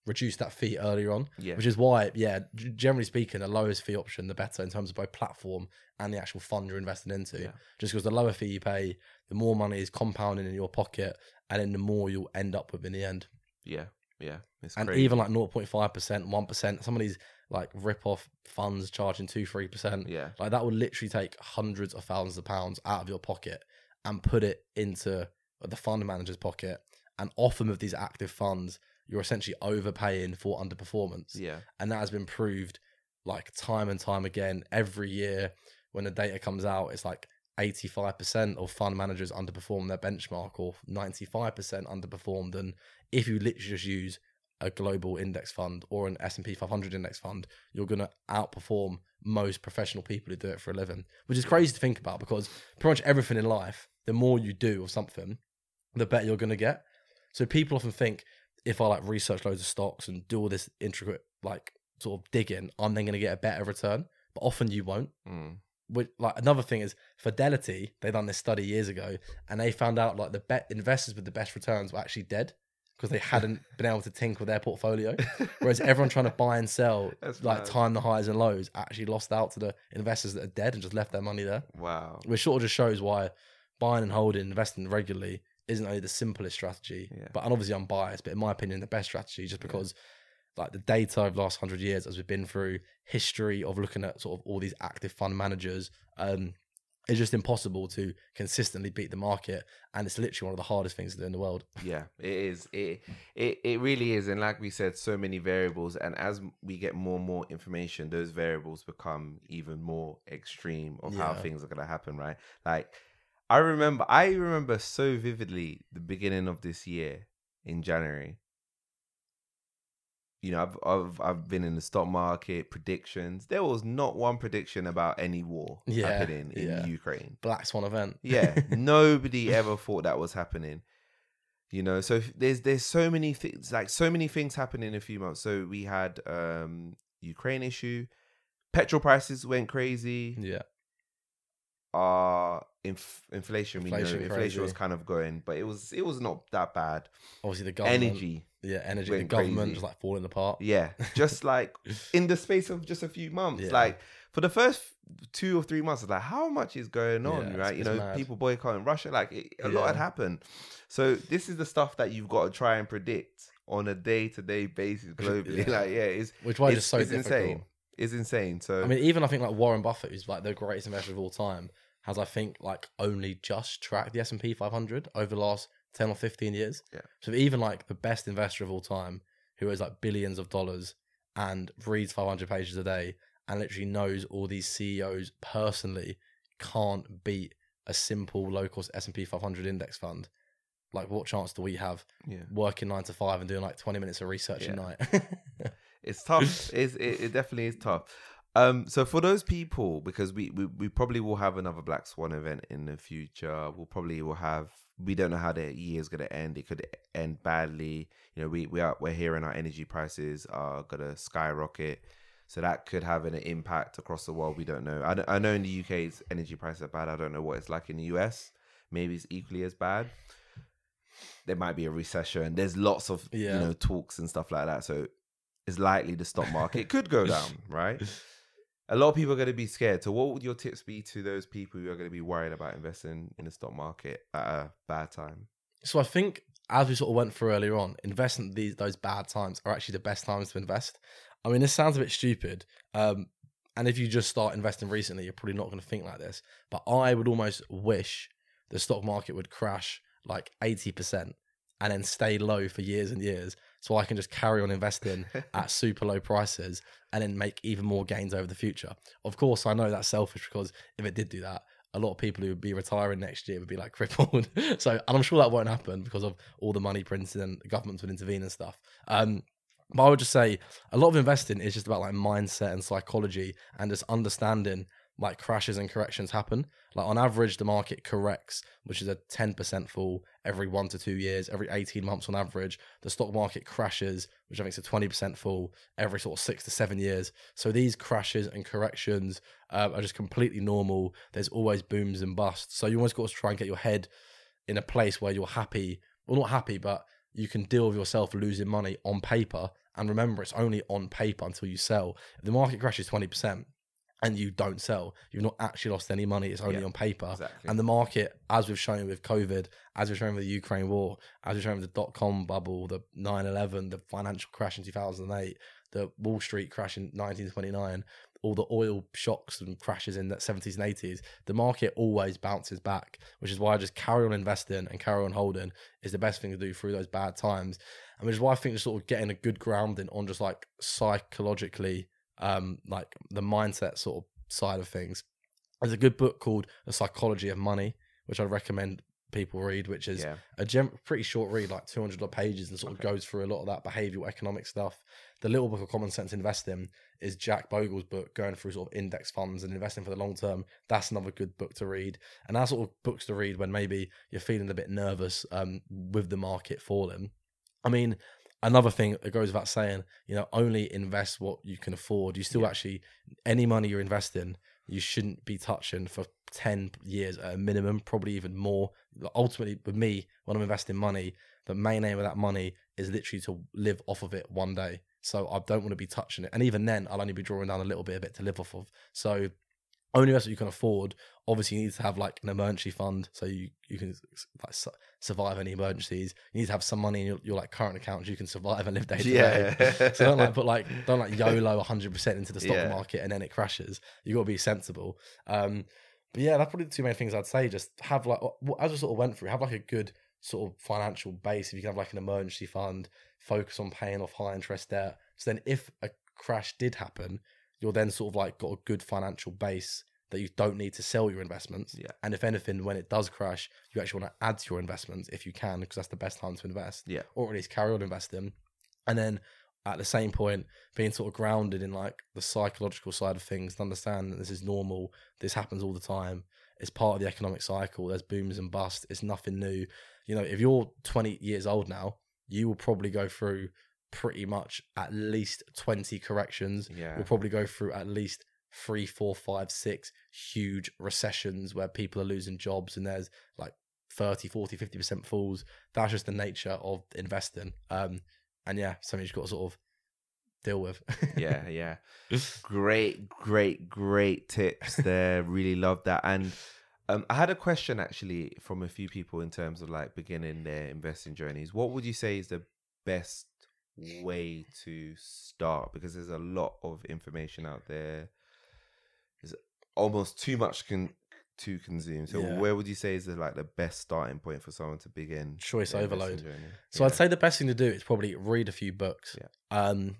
reduced that fee earlier on. yeah, Which is why, yeah, generally speaking, the lowest fee option, the better in terms of both platform and the actual fund you're investing into. Yeah. Just because the lower fee you pay, the more money is compounding in your pocket, and then the more you'll end up with in the end. yeah, yeah. It's And even like 0.5%, 1%, some of these like rip off funds charging 2 3%. yeah, Like that would literally take hundreds of thousands of pounds out of your pocket and put it into the fund manager's pocket. And often with these active funds, you're essentially overpaying for underperformance. yeah, And that has been proved like time and time again. Every year when the data comes out, it's like 85% of fund managers underperform their benchmark or 95% underperformed. And if you literally just use a global index fund or an S&P 500 index fund, you're going to outperform most professional people who do it for a living, which is crazy to think about because pretty much everything in life, the more you do of something, the better you're going to get. So people often think if I like research loads of stocks and do all this intricate like sort of digging, I'm then going to get a better return. But often you won't. mm, Which, like another thing is Fidelity. They done this study years ago, and they found out like the bet investors with the best returns were actually dead because they hadn't been able to tinker with their portfolio. *laughs* Whereas everyone trying to buy and sell, That's like mad. time the highs and lows, actually lost out to the investors that are dead and just left their money there. wow, Which sort of just shows why buying and holding, investing regularly isn't only the simplest strategy, Yeah. but and obviously I'm biased, but in my opinion, the best strategy just because like the data of the last hundred years, as we've been through history of looking at sort of all these active fund managers, um, it's just impossible to consistently beat the market, and it's literally one of the hardest things to do in the world. Yeah, it is. It it it really is, and like we said, so many variables. And as we get more and more information, those variables become even more extreme of how things are gonna happen. Right? Like I remember, I remember so vividly the beginning of this year in January. You know, I've I've I've been in the stock market predictions. There was not one prediction about any war Yeah, happening in yeah. Ukraine. Black Swan event. Yeah, *laughs* nobody ever thought that was happening. You know, so there's there's so many things like so many things happen in a few months. So we had um Ukraine issue, petrol prices went crazy. yeah, Uh inf- inflation, we Inflation know inflation was kind of going, but it was it was not that bad. obviously the government. Energy, Yeah, energy. The government crazy. was like falling apart. yeah, just *laughs* like in the space of just a few months, Yeah. like for the first two or three months, it's like how much is going on, Yeah, it's- right? You it's know, mad. people boycotting Russia, like it, a lot had happened. So this is the stuff that you've got to try and predict on a day to day basis *laughs* globally. Yeah. Like, yeah, it's Which why it's, it's so it's difficult. insane. It's insane. So I mean, even I think like Warren Buffett, who's like the greatest investor of all time, has I think like only just tracked the S and P 500 over the last ten or fifteen years. Yeah. So even like the best investor of all time, who has like billions of dollars and reads 500 pages a day and literally knows all these CEOs personally, can't beat a simple low cost S and P 500 index fund. Like, what chance do we have yeah, working nine to five and doing like 20 minutes of research a night? *laughs* it's tough. it's, it, it definitely is tough. Um, so for those people, because we, we we probably will have another Black Swan event in the future. We'll probably will have. We don't know how the year is going to end. It could end badly. You know, we we are we're hearing our energy prices are going to skyrocket. So that could have an impact across the world. We don't know. I, I know in the UK's energy prices are bad. I don't know what it's like in the US. Maybe it's equally as bad. There might be a recession. There's lots of Yeah. you know talks and stuff like that. So it's likely the stock market could go *laughs* down, right? A lot of people are going to be scared. So, what would your tips be to those people who are going to be worried about investing in the stock market at a bad time? So I think as we sort of went through earlier on, investing these those bad times are actually the best times to invest. I mean, this sounds a bit stupid. Um, and if you just start investing recently, you're probably not going to think like this. But I would almost wish the stock market would crash like 80% and then stay low for years and years so I can just carry on investing *laughs* at super low prices and then make even more gains over the future. Of course, I know that's selfish because if it did do that, a lot of people who would be retiring next year would be like *laughs* crippled. so, and I'm sure that won't happen because of all the money printed and the governments would intervene and stuff. Um, but I would just say a lot of investing is just about like mindset and psychology and just understanding like crashes and corrections happen. Like on average, the market corrects, which is a 10% fall every one to two years, every 18 months on average. The stock market crashes, which I think is a 20% fall every sort of six to seven years. So these crashes and corrections uh, are just completely normal. There's always booms and busts. So you always got to try and get your head in a place where you're happy, well, not happy, but you can deal with yourself losing money on paper. And remember, it's only on paper until you sell. If the market crashes 20%, and you don't sell, you've not actually lost any money. It's only Yeah, on paper. exactly. And the market, as we've shown with COVID, as we've shown with the Ukraine war, as we've shown with the dot com bubble, the 9 11, the financial crash in 2008, the Wall Street crash in 1929, all the oil shocks and crashes in the 70s and 80s, the market always bounces back, which is why I just carry on investing and carry on holding is the best thing to do through those bad times. And which is why I think just sort of getting a good grounding on just like psychologically, um, like the mindset sort of side of things. There's a good book called The Psychology of Money, which I'd recommend people read, which is Yeah. a gem- pretty short read, like 200 odd pages, and sort of goes through a lot of that behavioral economic stuff. The Little Book of Common Sense Investing is Jack Bogle's book, going through sort of index funds and investing for the long term. That's another good book to read. And that's sort of books to read when maybe you're feeling a bit nervous um, with the market falling. I mean, another thing that goes without saying, you know, only invest what you can afford. You still Yeah. actually, any money you're investing, you shouldn't be touching for 10 years at a minimum, probably even more. Ultimately, with me, when I'm investing money, the main aim of that money is literally to live off of it one day. So I don't want to be touching it. And even then, I'll only be drawing down a little bit of it to live off of. So only investment you can afford. Obviously, you need to have like an emergency fund so you you can like su- survive any emergencies. You need to have some money in your, your like current account so you can survive and live day to day. Yeah. So don't like put like don't like YOLO 100 percent into the stock Yeah. market and then it crashes. You got to be sensible. Um, but yeah, that's probably the two main things I'd say. Just have like as I sort of went through, have like a good sort of financial base. If you can have like an emergency fund, focus on paying off high interest debt. So then, if a crash did happen, you're then sort of like got a good financial base that you don't need to sell your investments. Yeah. And if anything, when it does crash, you actually want to add to your investments if you can, because that's the best time to invest Yeah. or at least carry on investing. And then at the same point, being sort of grounded in like the psychological side of things, and understand that this is normal, this happens all the time. It's part of the economic cycle. There's booms and busts. It's nothing new. You know, if you're 20 years old now, you will probably go through pretty much at least 20 corrections. Yeah. We'll probably go through at least three, four, five, six huge recessions where people are losing jobs and there's like 30, 40, 50% falls. That's just the nature of investing. Um, and yeah, something you've got to sort of deal with. *laughs* yeah, yeah. Great, great, great tips there. *laughs* really love that. And um, I had a question actually from a few people in terms of like beginning their investing journeys. What would you say is the best way to start? Because there's a lot of information out there. There's almost too much con- to consume. So Yeah. where would you say is the, like the best starting point for someone to begin? Choice overload. So Yeah. I'd say the best thing to do is probably read a few books. Yeah. Um,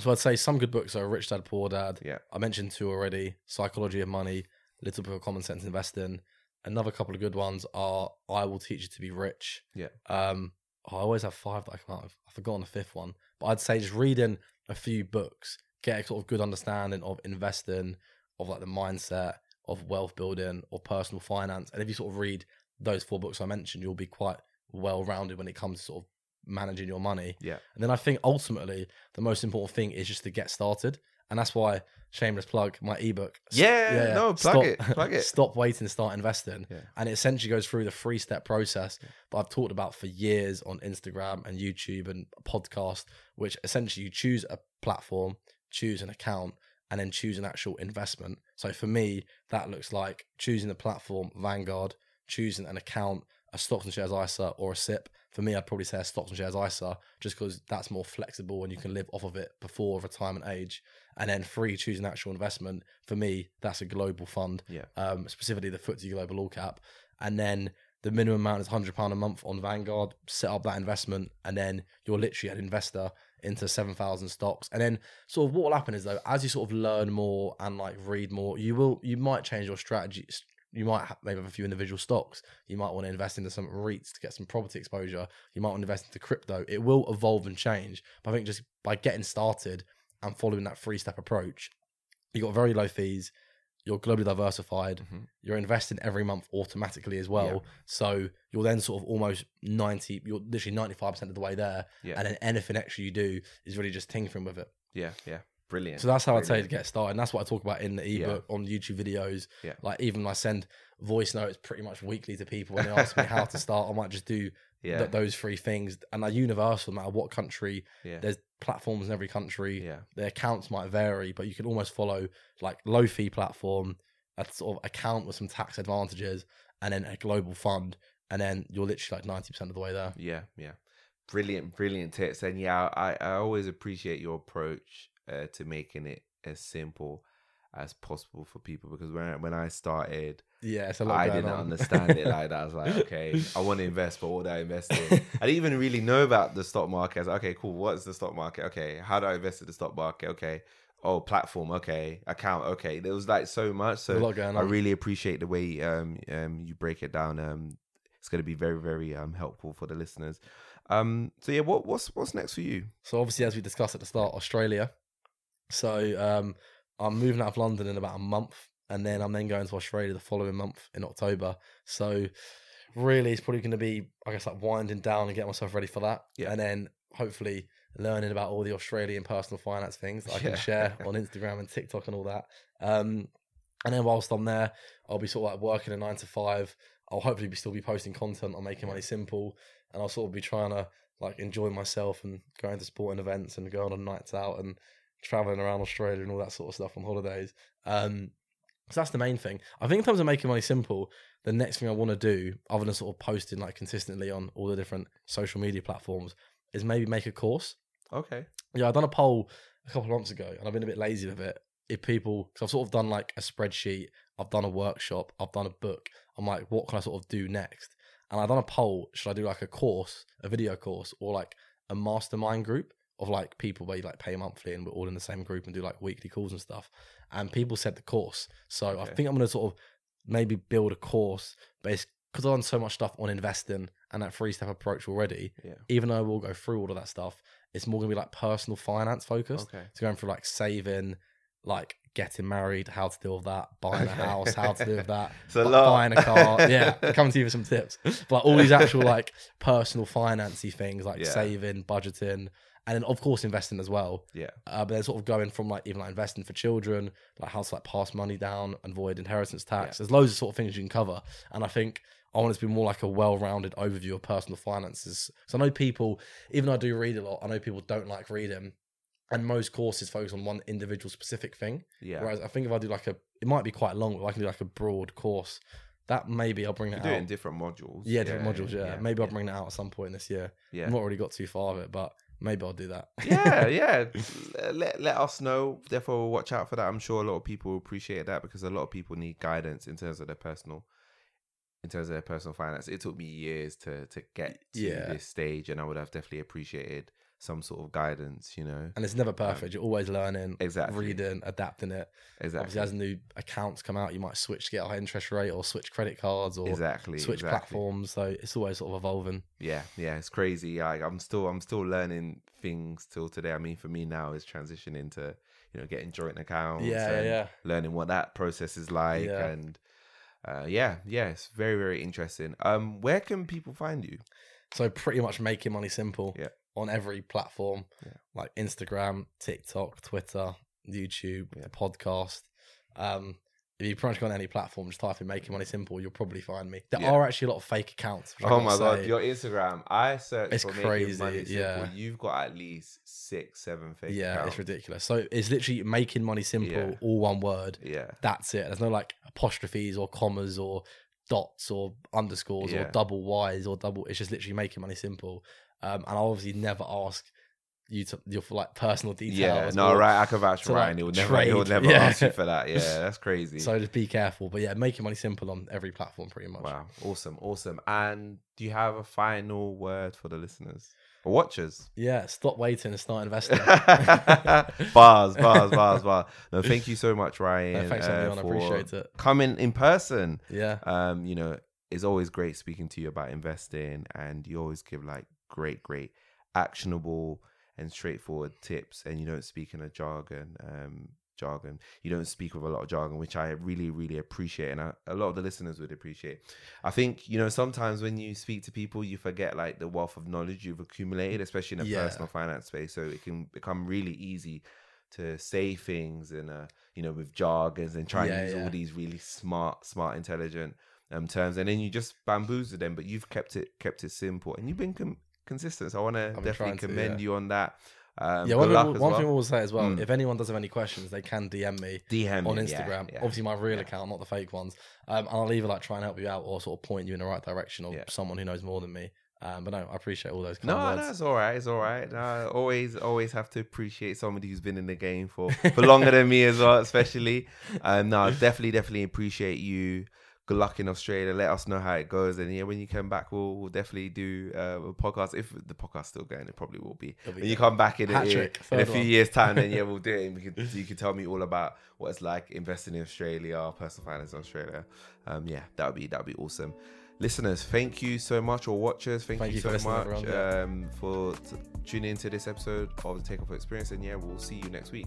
so I'd say some good books are Rich Dad Poor Dad. Yeah. I mentioned two already: Psychology of Money, Little Bit of Common Sense Investing. Another couple of good ones are I Will Teach You to Be Rich. Yeah. Um, I always have five that I come out of. I've forgotten the fifth one, but I'd say just reading a few books, get a sort of good understanding of investing, of like the mindset, of wealth building, or personal finance. And if you sort of read those four books I mentioned, you'll be quite well rounded when it comes to sort of managing your money. Yeah. And then I think ultimately the most important thing is just to get started. And that's why shameless plug my ebook. S- Yeah, no, plug it, plug *laughs* it. Stop waiting to start investing. Yeah. And it essentially goes through the three step process that I've talked about for years on Instagram and YouTube and podcast, which essentially you choose a platform, choose an account, and then choose an actual investment. So for me, that looks like choosing the platform Vanguard, choosing an account, a stocks and shares ISA or a SIPP. For me, I'd probably say a stocks and shares ISA just because that's more flexible and you can live off of it before retirement age. And then free, choosing actual investment. For me, that's a global fund, Yeah. um, specifically the FTSE Global All Cap. And then the minimum amount is £100 a month on Vanguard. Set up that investment, and then you're literally an investor into 7,000 stocks. And then, sort of, what will happen is though, as you sort of learn more and like read more, you will, you might change your strategy. You might have, maybe have a few individual stocks. You might want to invest into some REITs to get some property exposure. You might want to invest into crypto. It will evolve and change. But I think just by getting started and following that three step approach, you got very low fees. You're globally diversified. Mhm. You're investing every month automatically as well. Yeah. So you're then sort of almost 90, you're literally 95% of the way there. Yeah. And then anything extra you do is really just tinkering with it. Yeah, yeah. Brilliant. So that's how I'd say to get started. And that's what I talk about in the Yeah. ebook, on YouTube videos. Yeah. Like even I send voice notes pretty much weekly to people when they ask me how to start. I might just do Yeah. th- those three things. And they're universal no matter what country. yeah. There's platforms in every country. Yeah. Their accounts might vary, but you can almost follow like low fee platform, a sort of account with some tax advantages, and then a global fund. And then you're literally like 90% of the way there. Yeah, yeah. Brilliant, brilliant tips. And yeah, I, I always appreciate your approach uh, to making it as simple as possible for people because when when I started, Yeah, it's a lot I didn't on. understand it like *laughs* that. I was like, okay, I want to invest, but what do I invest in? *laughs* I didn't even really know about the stock market. I was like, okay, cool. What's the stock market? Okay, how do I invest in the stock market? Okay, oh, platform. Okay, account. Okay, there was like so much. So a lot going I really appreciate the way um, um you break it down. Um, it's going to be very very um helpful for the listeners. Um, so yeah, what what's what's next for you? So obviously, as we discussed at the start, Australia. So um, I'm moving out of London in about a month, and then I'm then going to Australia the following month in October. So really, it's probably going to be, I guess, like winding down and getting myself ready for that, Yeah. and then hopefully learning about all the Australian personal finance things I can Yeah. share *laughs* on Instagram and TikTok and all that. Um, and then whilst I'm there, I'll be sort of like working a nine to five. I'll hopefully be still be posting content on making money simple, and I'll sort of be trying to like enjoy myself and going to sporting events and going on nights out and traveling around Australia and all that sort of stuff on holidays. Um, So that's the main thing. I think in terms of making money simple, the next thing I want to do, other than sort of posting like consistently on all the different social media platforms, is maybe make a course. Okay. Yeah, I done a poll a couple of months ago, and I've been a bit lazy with it. If people, because I've sort of done like a spreadsheet, I've done a workshop, I've done a book. I'm like, what can I sort of do next? And I've done a poll: should I do like a course, a video course, or like a mastermind group of like people where you like pay monthly and we're all in the same group and do like weekly calls and stuff? And people said the course. So I think I'm gonna sort of maybe build a course based because I've done so much stuff on investing and that three step approach already. Yeah. Even though we'll go through all of that stuff, it's more gonna be like personal finance focused. Okay. So going through like saving, like getting married, how to deal with that, buying a house, how to deal with that, *laughs* bu- buying a car. *laughs* yeah, coming to you with some tips. But like, all these actual like personal financy things like Yeah. saving, budgeting, and then of course investing as well. Yeah. Uh, but then sort of going from like even like investing for children, like how to like pass money down, and avoid inheritance tax. There's loads of sort of things you can cover, and I think I want it to be more like a well-rounded overview of personal finances. So I know people, even though I do read a lot, I know people don't like reading, and most courses focus on one individual specific thing. Yeah. Whereas I think if I do like a, it might be quite long, but I can do like a broad course. That maybe I'll bring You it do out. it in different modules. yeah, different modules. Yeah, maybe I'll bring that out at some point this year. Yeah. I've not really got too far of it, but maybe I'll do that. yeah, *laughs* yeah. Let, let us know. Therefore, watch out for that. I'm sure a lot of people will appreciate that because a lot of people need guidance in terms of their personal, in terms of their personal finance. It took me years to to get to Yeah. this stage, and I would have definitely appreciated some sort of guidance. You know, and it's never perfect. You're always learning, Exactly. reading, adapting it. exactly, Obviously, as new accounts come out, you might switch to get a high interest rate or switch credit cards or exactly, switch exactly. platforms. So it's always sort of evolving. Yeah, yeah, it's crazy. Like I'm still, I'm still learning things till today. I mean, for me now, is transitioning to you know getting joint accounts. Yeah, yeah. Learning what that process is like, Yeah. and uh, yeah, yeah, it's very, very interesting. Um, where can people find you? So pretty much making money simple Yeah. On every platform, Yeah. like Instagram, TikTok, Twitter, YouTube, Yeah. the podcast. Um, if you pretty much go on any platform, just type in "making money simple," you'll probably find me. There Yeah. are actually a lot of fake accounts. Oh my god, say. your Instagram! I searched It's for crazy, making money simple. yeah. You've got at least six, seven fake yeah, accounts. it's ridiculous. So it's literally making money simple, Yeah. all one word. Yeah, That's it. There's no like apostrophes or commas or dots or underscores Yeah. or double Y's or double. It's just literally making money simple. Um, and I'll obviously never ask you to your like personal details. yeah. No, right. I can vouch to, for like, Ryan. He'll never, he'll trade. never *laughs* Yeah. ask you for that. Yeah, that's crazy. So just be careful. But yeah, making money simple on every platform pretty much. Wow, awesome, awesome. And do you have a final word for the listeners or watchers? Yeah, stop waiting and start *laughs* investing. *laughs* bars, bars, bars, bars. No, thank you so much, Ryan. No, thanks, uh, everyone. I for appreciate it. Coming in person. Yeah. Um, you know, it's always great speaking to you about investing, and you always give like great, great, actionable and straightforward tips, and you don't speak in a jargon. Um, jargon. You don't speak with a lot of jargon, which I really, really appreciate, and I, a lot of the listeners would appreciate. I think you know sometimes when you speak to people, you forget like the wealth of knowledge you've accumulated, especially in a Yeah. personal finance space. So it can become really easy to say things and uh, you know with jargons and try Yeah, and use yeah. all these really smart, smart, intelligent um terms, and then you just bamboozle them. But you've kept it kept it simple, and you've been com- consistent. So I want to definitely commend yeah. you on that. Um, yeah, good one, luck thing, as one well. thing we'll say as well, Mm. if anyone does have any questions, they can DM me DM on him, yeah, Instagram. yeah. Obviously, my real yeah. account, not the fake ones. Um, and I'll either like try and help you out or sort of point you in the right direction of Yeah. someone who knows more than me. Um, but no, I appreciate all those kind No, words. no, it's all right. It's all right. No, always, always have to appreciate somebody who's been in the game for *laughs* for longer than me as well, especially. Um, no, definitely, definitely appreciate you. Good luck in Australia. Let us know how it goes, and yeah, when you come back, we'll, we'll definitely do uh, a podcast. If the podcast's still going, it probably will be. When you come back in, a, in, a few one. years' time, then yeah, *laughs* we'll do it. And we could, you can tell me all about what it's like investing in Australia, personal finance in Australia. Um, yeah, that would be that would be awesome. Listeners, thank you so much, or watchers, thank, Thank you, you so much um, for t- tuning into this episode of the Takeoff Experience. And yeah, we'll see you next week.